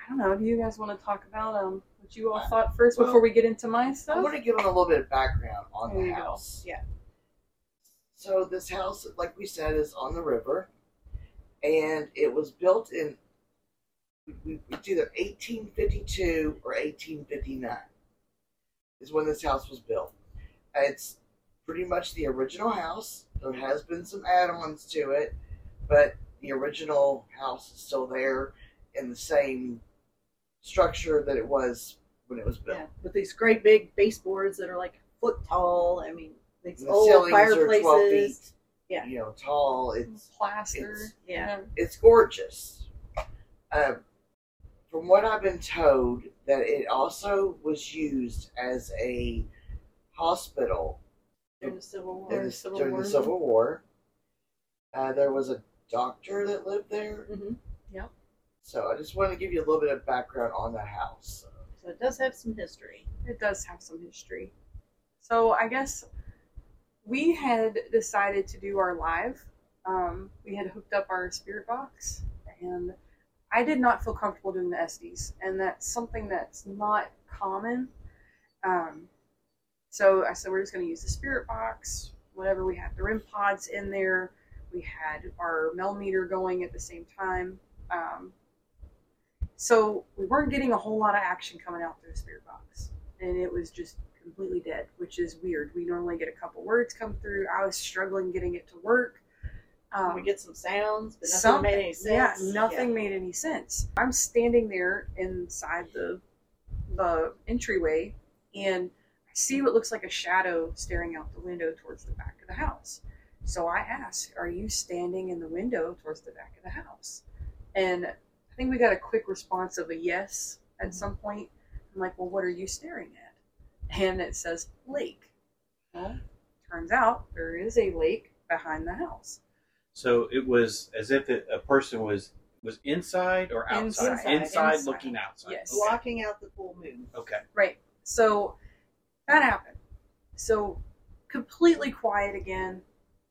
I don't know. Do you guys want to talk about um what you all Uh, thought first well, before we get into my stuff? I stuff? want to give them a little bit of background on There the you go. house. Yeah. So this house, like we said, is on the river, and it was built in it's either 1852 or 1859 is when this house was built. It's pretty much the original house. There has been some add-ons to it, but the original house is still there in the same structure that it was when it was built. Yeah. With these great big baseboards that are like foot tall. I mean, these The old ceilings are 12 fireplaces. Yeah. You know, tall. It's plaster. it's- Yeah. it's gorgeous. Uh, from what I've been told, that it also was used as a hospital During the Civil War. in the, Civil during War. the Civil War. Uh, there was a doctor that lived there. hmm So I just want to give you a little bit of background on the house. So it does have some history. It does have some history. So I guess we had decided to do our live. Um, we had hooked up our spirit box, and I did not feel comfortable doing the Estes, and that's something that's not common. Um, so I said we're just going to use the spirit box, whatever we had the REM pods in there. We had our millimeter going at the same time. Um, so we weren't getting a whole lot of action coming out through the spirit box, and it was just completely dead, which is weird. We normally get a couple words come through. I was struggling getting it to work. Um, we get some sounds, but nothing Something- made any sense. Yeah, nothing made any sense. I'm standing there inside the the entryway, and see what looks like a shadow staring out the window towards the back of the house. So I ask, "Are you standing in the window towards the back of the house?" And I think we got a quick response of a yes at some mm-hmm. point. I'm like, "Well, what are you staring at?" And it says lake. Well, turns out there is a lake behind the house. So it was as if it, a person was was inside or outside. Inside. Inside, Inside. looking outside. Yes. Okay. Blocking out the full moon. okay. Right. So that happened. So completely quiet again,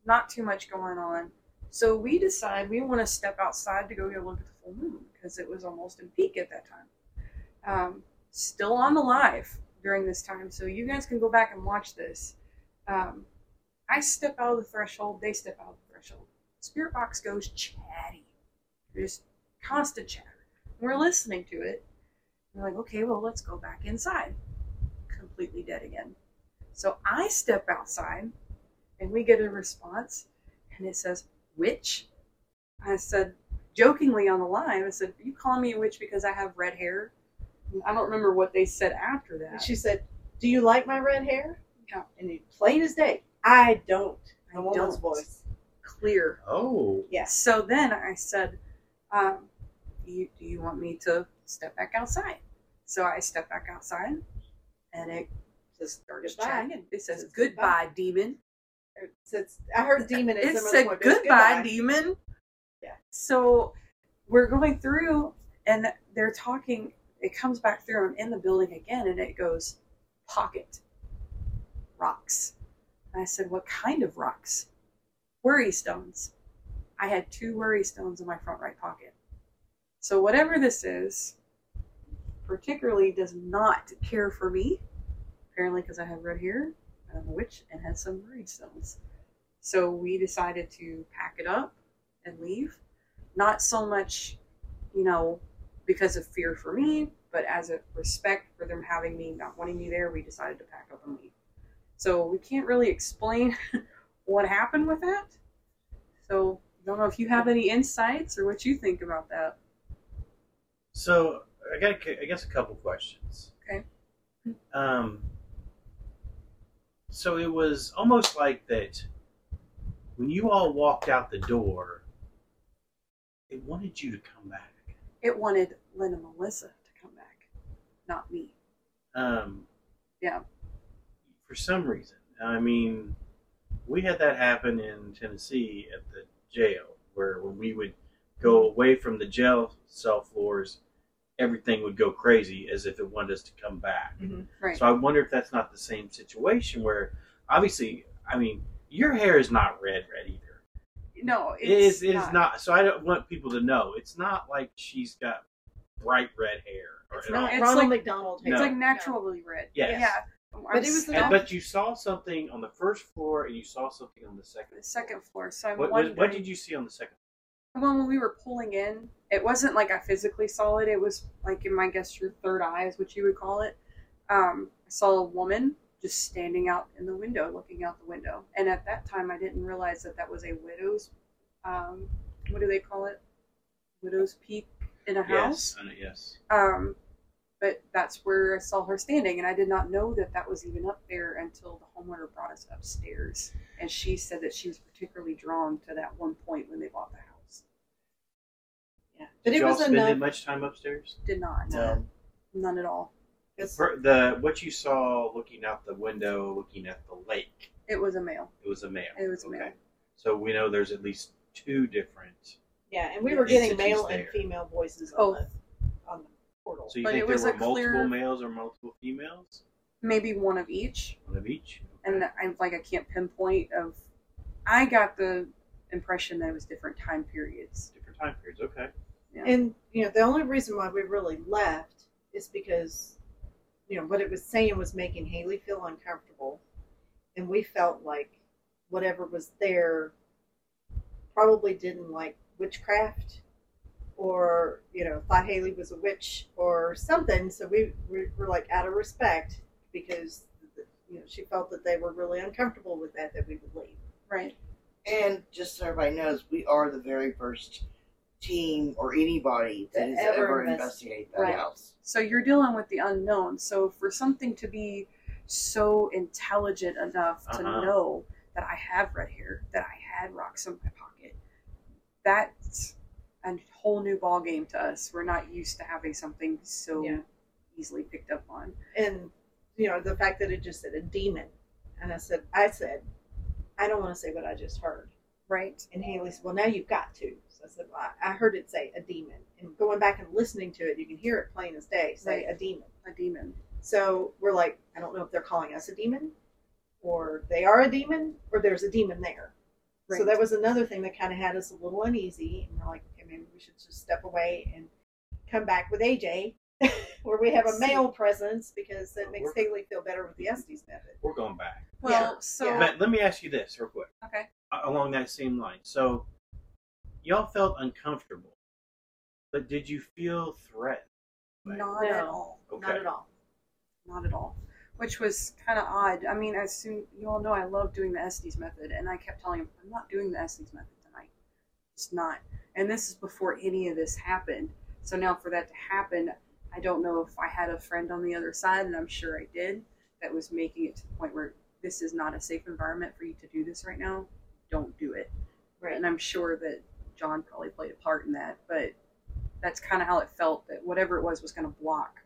not too much going on. So we decide we want to step outside to go get a look at the full moon because it was almost in peak at that time. Um, still on the live during this time, so you guys can go back and watch this. Um, I step out of the threshold, they step out of the threshold. Spirit box goes chatty, just constant chatter. We're listening to it. We're like, okay, well, let's go back inside. Completely dead again. So I step outside and we get a response and it says, witch. I said, jokingly on the line, I said, you calling me a witch because I have red hair? I don't remember what they said after that. And she said, "Do you like my red hair?" Yeah. And he, plain as day, I don't. I A woman's don't. voice. Clear. Oh. Yes. So then I said, um, do, you, do you want me to step back outside? So I step back outside and it just started Goodbye. chatting. It says, Says goodbye, demon. It says- I heard demon. it said it's goodbye, demon. Yeah. So we're going through, and they're talking. It comes back through. I'm in the building again, and it goes pocket rocks. And I said, "What kind of rocks?" Worry stones. I had two worry stones in my front right pocket. So whatever this is, particularly does not care for me. Apparently, because I have red hair, I'm a witch, and had some stones. So we decided to pack it up and leave. Not so much, you know, because of fear for me, but as a respect for them having me, not wanting me there, we decided to pack up and leave. So we can't really explain [laughs] what happened with that. So I don't know if you have any insights or what you think about that. So I got, a- I guess, a couple questions. Okay. Um. So it was almost like that when you all walked out the door, it wanted you to come back. It wanted Lynn and Melissa to come back, not me. Um, Yeah. For some reason, I mean, we had that happen in Tennessee at the jail, where when we would go away from the jail cell floors, everything would go crazy as if it wanted us to come back. Mm-hmm. Right. So I wonder if that's not the same situation where, obviously, I mean, your hair is not red, red either. no, It is. it's It is not. So I don't want people to know it's not like she's got bright red hair. Or It's not all. It's Ronald like- McDonald. It's No. like naturally red. Yes. Yeah. But it was the- And- but you saw something on the first floor, and you saw something on the second. the second floor. So I'm What, what, wondering. what did you see on the second? Well, when we were pulling in, it wasn't like I physically saw it. It was like in my guess your third eye is what you would call it. Um, I saw a woman just standing out in the window, looking out the window. And at that time, I didn't realize that that was a widow's. Um, what do they call it? Widow's peak in a house. Yes, yes. Um, but that's where I saw her standing, and I did not know that that was even up there until the homeowner brought us upstairs, and she said that she was particularly drawn to that one point when they bought the house. Yeah. But Did it y'all was spend enough. much time upstairs? Did not, No. none at all. It's- For the what you saw looking out the window, looking at the lake, It was a male. it was a male. It was a male. So we know there's at least two different. Yeah, and we were getting Entities male and there. female voices Oh. on the on the portal. So you But think it there was were a multiple clear- males or multiple females? Maybe one of each, One of each. and I'm like I can't pinpoint of. I got the impression that it was different time periods. Different time periods. Okay. Yeah. And you know, the only reason why we really left is because you know what it was saying was making Haley feel uncomfortable, and we felt like whatever was there probably didn't like witchcraft, or you know, thought Haley was a witch or something. So we, we were like out of respect because you know she felt that they were really uncomfortable with that that we would leave. Right. And just so everybody knows, we are the very first team or anybody that has ever ever investigated that Right. house. So you're dealing with the unknown. So for something to be so intelligent enough to Uh-huh. know that I have red hair, that I had rocks in my pocket, that's a whole new ball game to us. We're not used to having something so Yeah. easily picked up on. and you know the fact that it just said a demon and i said i said i don't want to say what i just heard Right. and haley said well now you've got to so i I, I heard it say a demon and going back and listening to it you can hear it plain as day say Right. a demon A demon. so we're like i don't know if they're calling us a demon or they are a demon or there's a demon there so that was another thing that kind of had us a little uneasy and we're like okay maybe we should just step away and come back with aj [laughs] where we have a male presence because that makes We're- Haley feel better with the Estes method. We're going back. Well, Yeah. so Yeah. But let me ask you this real quick. okay. along that same line. So, y'all felt uncomfortable, but did you feel threatened? Not at all. Okay. Not at all. Not at all. Which was kind of odd. I mean, as soon you all know, I love doing the Estes method, and I kept telling him, "I'm not doing the Estes method tonight. It's not." And this is before any of this happened. So now, for that to happen, I don't know if I had a friend on the other side, and I'm sure I did, that was making it to the point where this is not a safe environment for you to do this right now. Don't do it. Right. And I'm sure that John probably played a part in that, but that's kind of how it felt that whatever it was was going to block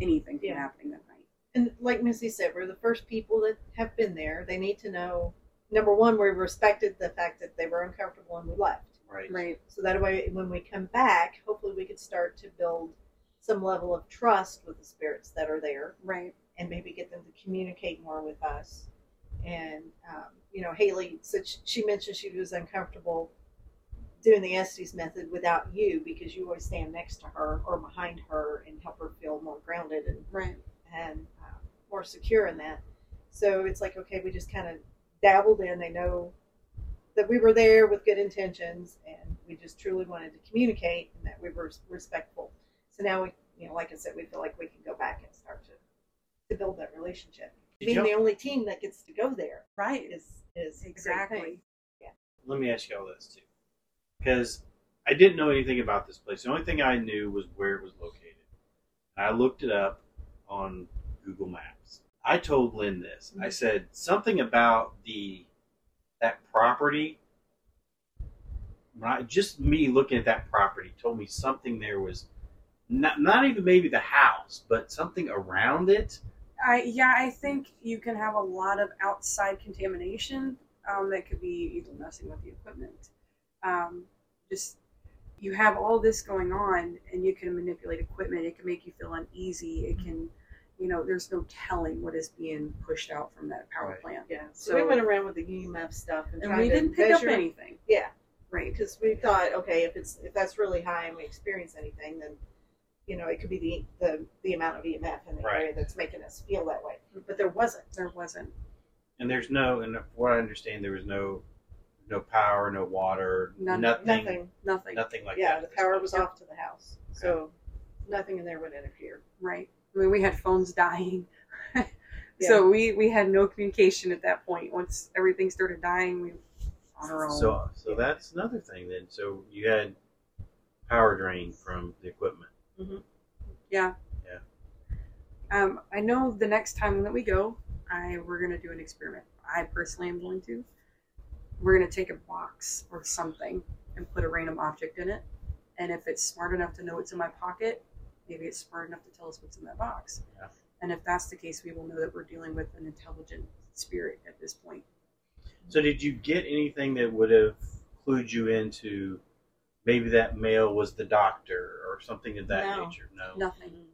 anything from Yeah. happening that night. And like Missy said, we're the first people that have been there. They need to know number one, we respected the fact that they were uncomfortable and we left. Right. Right. So that way, when we come back, hopefully we could start to build some level of trust with the spirits that are there Right. and maybe get them to communicate more with us. And um, you know, Haley said she, she mentioned she was uncomfortable doing the Estes method without you because you always stand next to her or behind her and help her feel more grounded and Right. and uh, more secure in that. So it's like okay, we just kind of dabbled in. They know that we were there with good intentions, and we just truly wanted to communicate and that we were respectful. So now we, you know, like I said, we feel like we can go back and start to to build that relationship. Did Being the only team that gets to go there Right. is is exactly. thing. Let me ask you all this too, because I didn't know anything about this place. The only thing I knew was where it was located. I looked it up on Google Maps. I told Lynn this. I said something about the that property. When I, just me looking at that property told me something there was not not even maybe the house, but something around it. I yeah, I think you can have a lot of outside contamination um, that could be either messing with the equipment. Um, just you have all this going on, and you can manipulate equipment. It can make you feel uneasy. It can, you know, there's no telling what is being pushed out from that power Right. plant. Yeah. So, So- we went around with the EMF stuff and, And we didn't pick up anything. Yeah, Right. because we thought, okay, if it's if that's really high and we experience anything, then you know it could be the the, the amount of EMF in the Right. area that's making us feel that way. But there wasn't. There wasn't. And there's no, and from what I understand, there was no, no power, no water, None- nothing, Nothing. nothing, Nothing. like yeah, that. Yeah, the power was off to the house, so nothing in there would interfere. Right. I mean, we had phones dying. [laughs] So we, we had no communication at that point. Once everything started dying, we on our own. So, so that's another thing then. So you had power drain from the equipment. Yeah. Yeah. Um, I know the next time that we go, I we're gonna do an experiment. I personally am going to. We're gonna take a box or something and put a random object in it, and if it's smart enough to know what's in my pocket, maybe it's smart enough to tell us what's in that box. Yeah. And if that's the case, we will know that we're dealing with an intelligent spirit at this point. So did you get anything that would have clued you into maybe that male was the doctor or something of that No. nature? No, Nothing.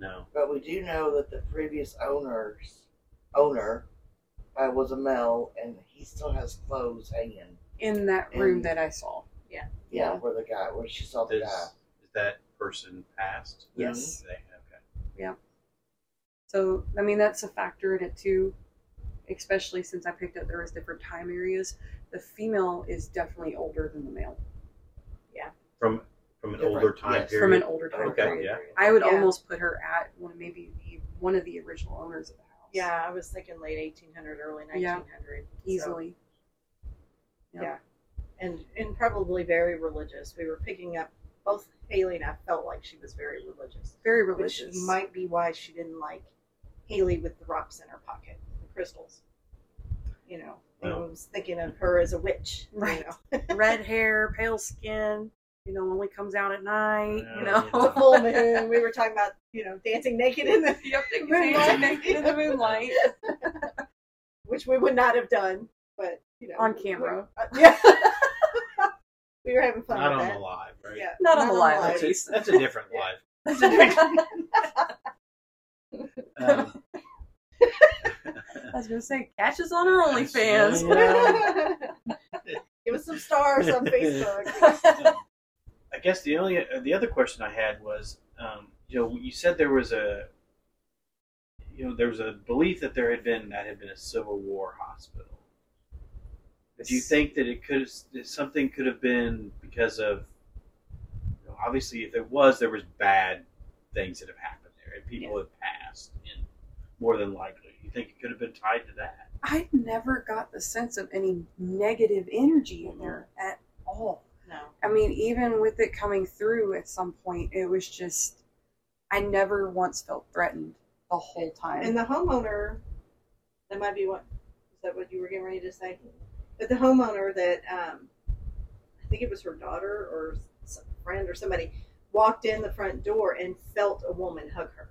no. But we do know that the previous owners owner uh, was a male, and he still has clothes hanging. In that room And- that I saw. Yeah, Yeah. where the guy, where she saw the Is, guy. is that person passed? Yes. They- okay. So I mean that's a factor in it too, especially since I picked up there was different time areas. The female is definitely older than the male Yeah. From from an Different, older time yes. period. from an older time Okay, period. yeah. I would Yeah. almost put her at one maybe the, one of the original owners of the house. Yeah, I was thinking late 1800, early 1900. so- easily. Yeah. And and probably very religious. We were picking up both Haley and I felt like she was very religious. Very Which religious. might be why she didn't like Haley with the rocks in her pocket, the crystals. You know, and I was thinking of her as a witch. you Right. know. [laughs] red hair, pale skin. You know, only comes out at night. Yeah, you know, the full moon. We were talking about, you know, dancing naked in the [laughs] yep, Moonlight. naked in the moonlight. [laughs] which we would not have done, but you know, On camera. uh, yeah, [laughs] we were having fun Not on that. the live, right? Yeah, Not on the live, live. at least. That's a different live. Um, I was gonna say, catch us on our OnlyFans. Give us some stars on Facebook. I guess the only uh, the other question I had was, um, you know, you said there was a, you know, there was a belief that there had been that had been a Civil War hospital. Do you think that it could that something could have been because of, you know, obviously, if it was, there was bad things that have happened there and people have passed, and more than likely, you think it could have been tied to that? I never got the sense of any negative energy in there at all. No, I mean, even with it coming through at some point, it was just, I never once felt threatened the whole time. and the homeowner, that might be what is that what you were getting ready to say? But the homeowner that um, I think it was her daughter or some friend or somebody walked in the front door and felt a woman hug her.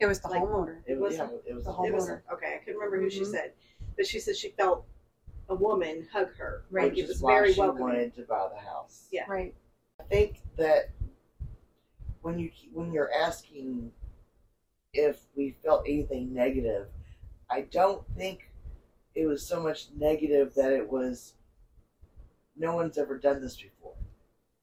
it was the like- homeowner. It was, was yeah, it was the a whole- It was Homeowner. okay. I couldn't remember who she Mhm. said, but she said she felt a woman hug her. Right. which it is was why very she welcoming. wanted to buy the house. Yeah. Right. I think that when you when you're asking if we felt anything negative, I don't think it was so much negative that it was no one's ever done this before.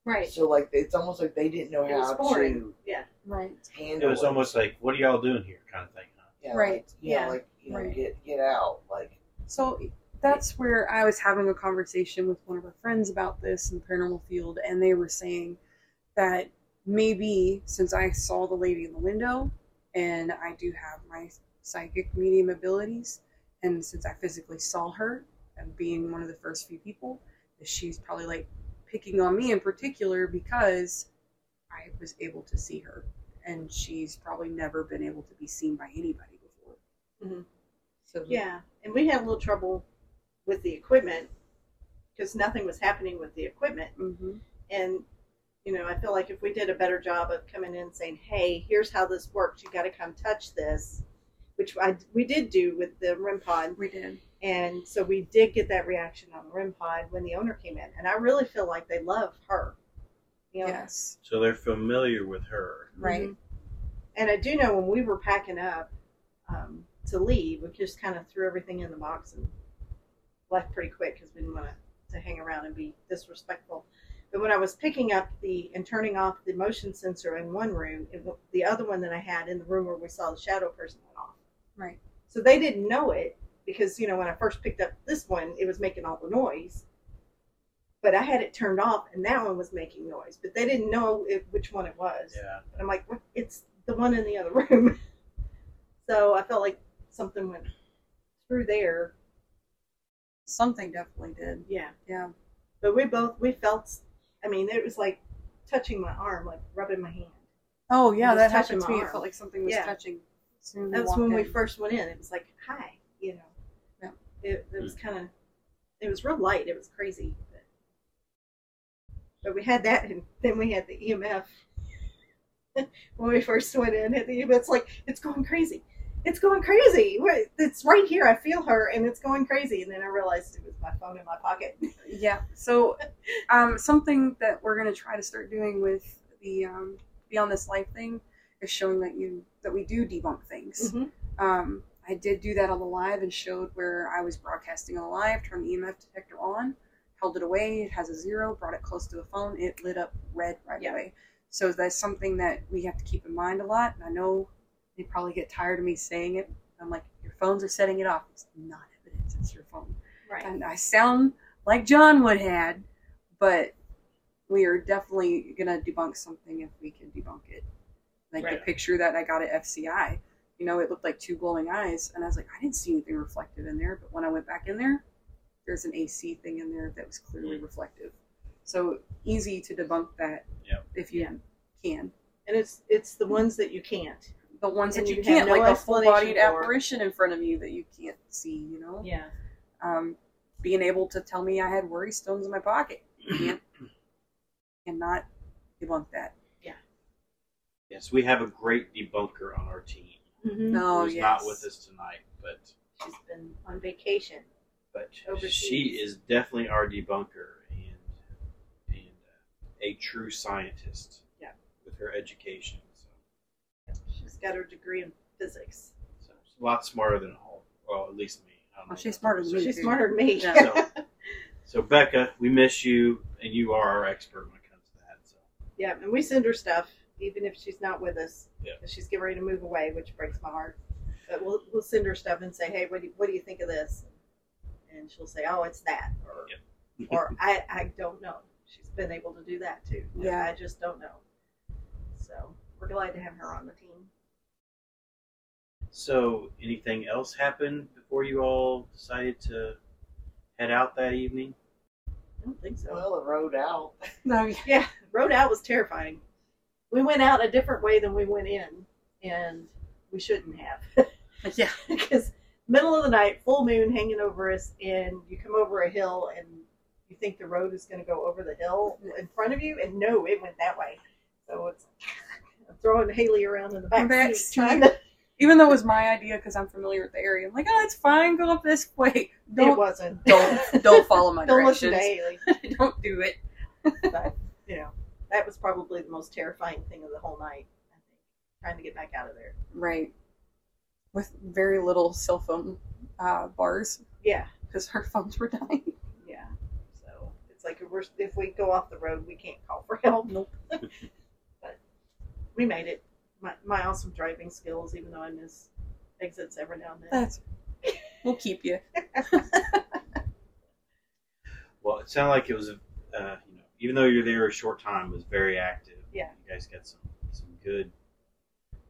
Right. So like it's almost like they didn't know It how foreign. to Yeah. Right. handle It was almost like, what are y'all doing here, kind of thing. Huh? yeah, Right. like, you Yeah. know, like you know, Right. get get out. Like So that's where I was having a conversation with one of our friends about this in the paranormal field, and they were saying that maybe since I saw the lady in the window and I do have my psychic medium abilities, and since I physically saw her and being one of the first few people, that she's probably like picking on me in particular because I was able to see her, and she's probably never been able to be seen by anybody before. Mhm. So Yeah, and we had a little trouble with the equipment because nothing was happening with the equipment. hmm And you know, I feel like if we did a better job of coming in and saying, "Hey, here's how this works. You got to come touch this," which I we did do with the REM pod, we did. and so we did get that reaction on the REM pod when the owner came in, and I really feel like they love her. You know, Yes. So they're familiar with her. Right. Mhm. And I do know when we were packing up um, to leave, we just kind of threw everything in the box and left pretty quick because we didn't want to hang around and be disrespectful. But when I was picking up the and turning off the motion sensor in one room, it, the other one that I had in the room where we saw the shadow person went off. Right. So they didn't know it because you know when I first picked up this one, it was making all the noise. But I had it turned off, and that one was making noise. But they didn't know it, which one it was. Yeah. And I'm like, what? it's the one in the other [laughs] room. so I felt like something went through there. Something definitely did. Yeah. Yeah. But we both we felt. I mean, it was like touching my arm, like rubbing my hand. Oh yeah, that happened to me. It felt like something was Yeah. touching. as soon as I That's when we first went in. It was like, hi, you know. Yeah. It, it was kind of. It was real light. It was crazy. But, but we had that, and then we had the EMF. [laughs] when we first went in, had the EMF. It's like it's going crazy. It's going crazy. It's right here. I feel her, and it's going crazy. And then I realized it was my phone in my pocket. [laughs] Yeah. So, um, something that we're gonna try to start doing with the um, Beyond This Life thing is showing that you that we do debunk things. Mhm. Um, I did do that on the live and showed where I was broadcasting on the live, turned the EMF detector on, held it away. It has a zero, brought it close to the phone. It lit up red right Yeah. away. So that's something that we have to keep in mind a lot. And I know they probably get tired of me saying it. I'm like, your phones are setting it off. It's not evidence. It's your phone. Right. And I sound like John would had, but we are definitely gonna debunk something if we can debunk it. Like the picture that I got at FCI, you know, it looked like two glowing eyes, and I was like, I didn't see anything reflective in there. But when I went back in there, there's an AC thing in there that was clearly mm. reflective. So easy to debunk that Yep. if you Yeah. can. And it's it's the ones that you can't. The ones And that you, you can't, no like a full-bodied apparition in front of you that you can't see, you know. Yeah. um, being able to tell me I had worry stones in my pocket. [clears throat] Can't cannot debunk that. Yeah. Yes, we have a great debunker on our team. Mm-hmm. No, who's yes. not with us tonight, but She's been on vacation. but Overseas. she is definitely our debunker and and uh, a true scientist. Yeah. With her education, so, She's got her degree in physics. so she's a lot smarter than all. Well, at least me. I don't Well, she's smarter than me. She's smarter than me. Yeah. So, so Becca, we miss you, and you are our expert when it comes to that. So Yeah, and we send her stuff even if she's not with us. Yeah. 'cause She's getting ready to move away, which breaks my heart. But we'll we'll send her stuff and say, hey, what do you, what do you think of this? And she'll say, oh, it's that, or [laughs] or I I don't know. She's been able to do that too. Yeah. I just don't know. So we're glad to have her on the team. So, anything else happened before you all decided to head out that evening? I don't think so. Well, the road out. [laughs] No, Yeah, road out was terrifying. We went out a different way than we went in, and we shouldn't have. [laughs] yeah, [laughs] because middle of the night, full moon hanging over us, and you come over a hill, and you think the road is going to go over the hill in front of you, and no, it went that way. So it's throwing Haley around in the back Back seat, trying to. Even though it was my idea because I'm familiar with the area, I'm like, oh, it's fine. Go up this [laughs] way. It Don't wasn't. don't don't follow my [laughs] Don't listen directions. to Haley. [laughs] don't do it. But you know, that was probably the most terrifying thing of the whole night. I think trying to get back out of there. Right. With very little cell phone uh, bars Yeah, because our phones were dying. yeah. So it's like if, we're, if we go off the road, we can't call for help. Nope. but we made it. My, my awesome driving skills, even though I miss exits every now and then. That's [laughs] we'll keep you. [laughs] Well, it sounded like it was, uh, you know, even though you're there a short time, it was very active. Yeah. You guys got some some good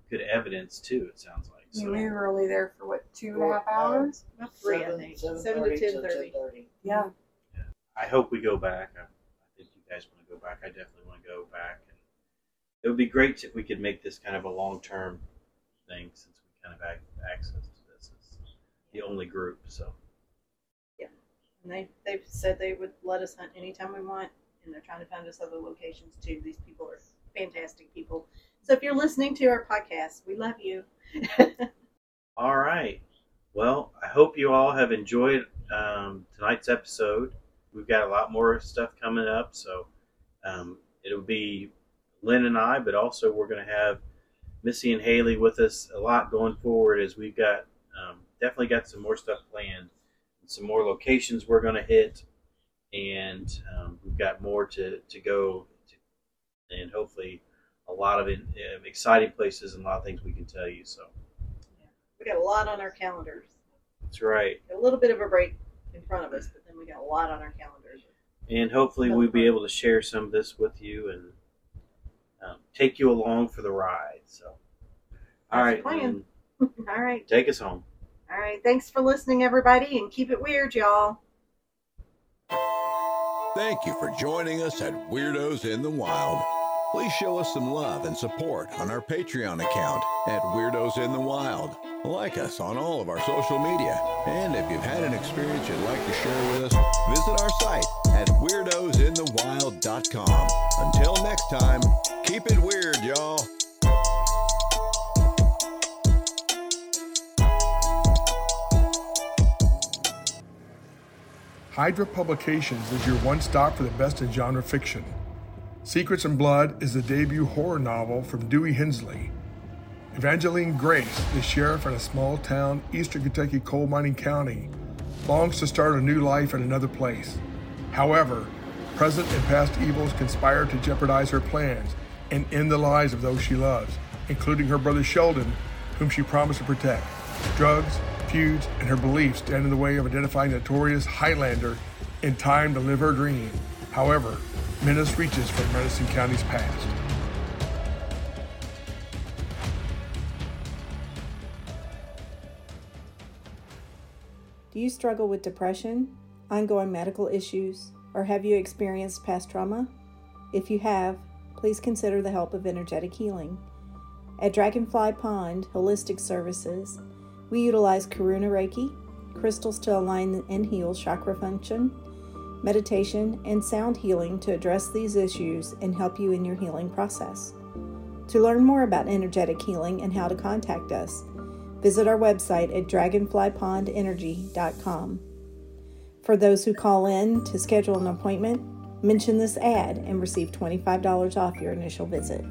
good evidence too. It sounds like. So we were only there for what two and a half Four, uh, hours. About three, I Seven- think. 7:30 Seven to ten till thirty. 10:30. Yeah. I hope we go back. I, I think you guys want to go back. I definitely want to go back, and it would be great if we could make this kind of a long term thing, since we kind of have access to this. It's the only group, so yeah, And they they've said they would let us hunt anytime we want, and they're trying to find us other locations too. These people are fantastic people. So if you're listening to our podcast, we love you. [laughs] All right. Well, I hope you all have enjoyed um, tonight's episode. We've got a lot more stuff coming up, so um, it'll be Lynn and I, but also we're going to have Missy and Haley with us a lot going forward as we've got um, definitely got some more stuff planned, some more locations we're going to hit, and um, we've got more to, to go, to, and hopefully a lot of it, uh, exciting places and a lot of things we can tell you. So We got a lot on our calendars. that's right. A little bit of a break in front of us, but then we got a lot on our calendars. and hopefully we'll be able to share some of this with you and um, take you along for the ride. So, all That's right, the plan. Lynn, [laughs] All right. take us home. All right. Thanks for listening, everybody, and keep it weird, y'all. Thank you for joining us at Weirdos in the Wild. Please show us some love and support on our Patreon account at Weirdos in the Wild. Like us on all of our social media. And if you've had an experience you'd like to share with us, visit our site at weirdosinthewild.com. Until next time, keep it weird, y'all. Hydra Publications is your one stop for the best in genre fiction. Secrets and Blood is the debut horror novel from Dewey Hensley. Evangeline Grace, the sheriff in a small town, eastern Kentucky coal mining county, longs to start a new life in another place. However, present and past evils conspire to jeopardize her plans and end the lives of those she loves, including her brother Sheldon, whom she promised to protect. Drugs, feuds, and her beliefs stand in the way of identifying the notorious Highlander in time to live her dream. However, menace reaches from Madison County's past. Do you struggle with depression, ongoing medical issues, or have you experienced past trauma? If you have, please consider the help of energetic healing. At Dragonfly Pond Holistic Services, we utilize Karuna Reiki, crystals to align and heal chakra function, meditation, and sound healing to address these issues and help you in your healing process. To learn more about energetic healing and how to contact us, visit our website at dragonflypondenergy.com. For those who call in to schedule an appointment, mention this ad and receive $25 off your initial visit.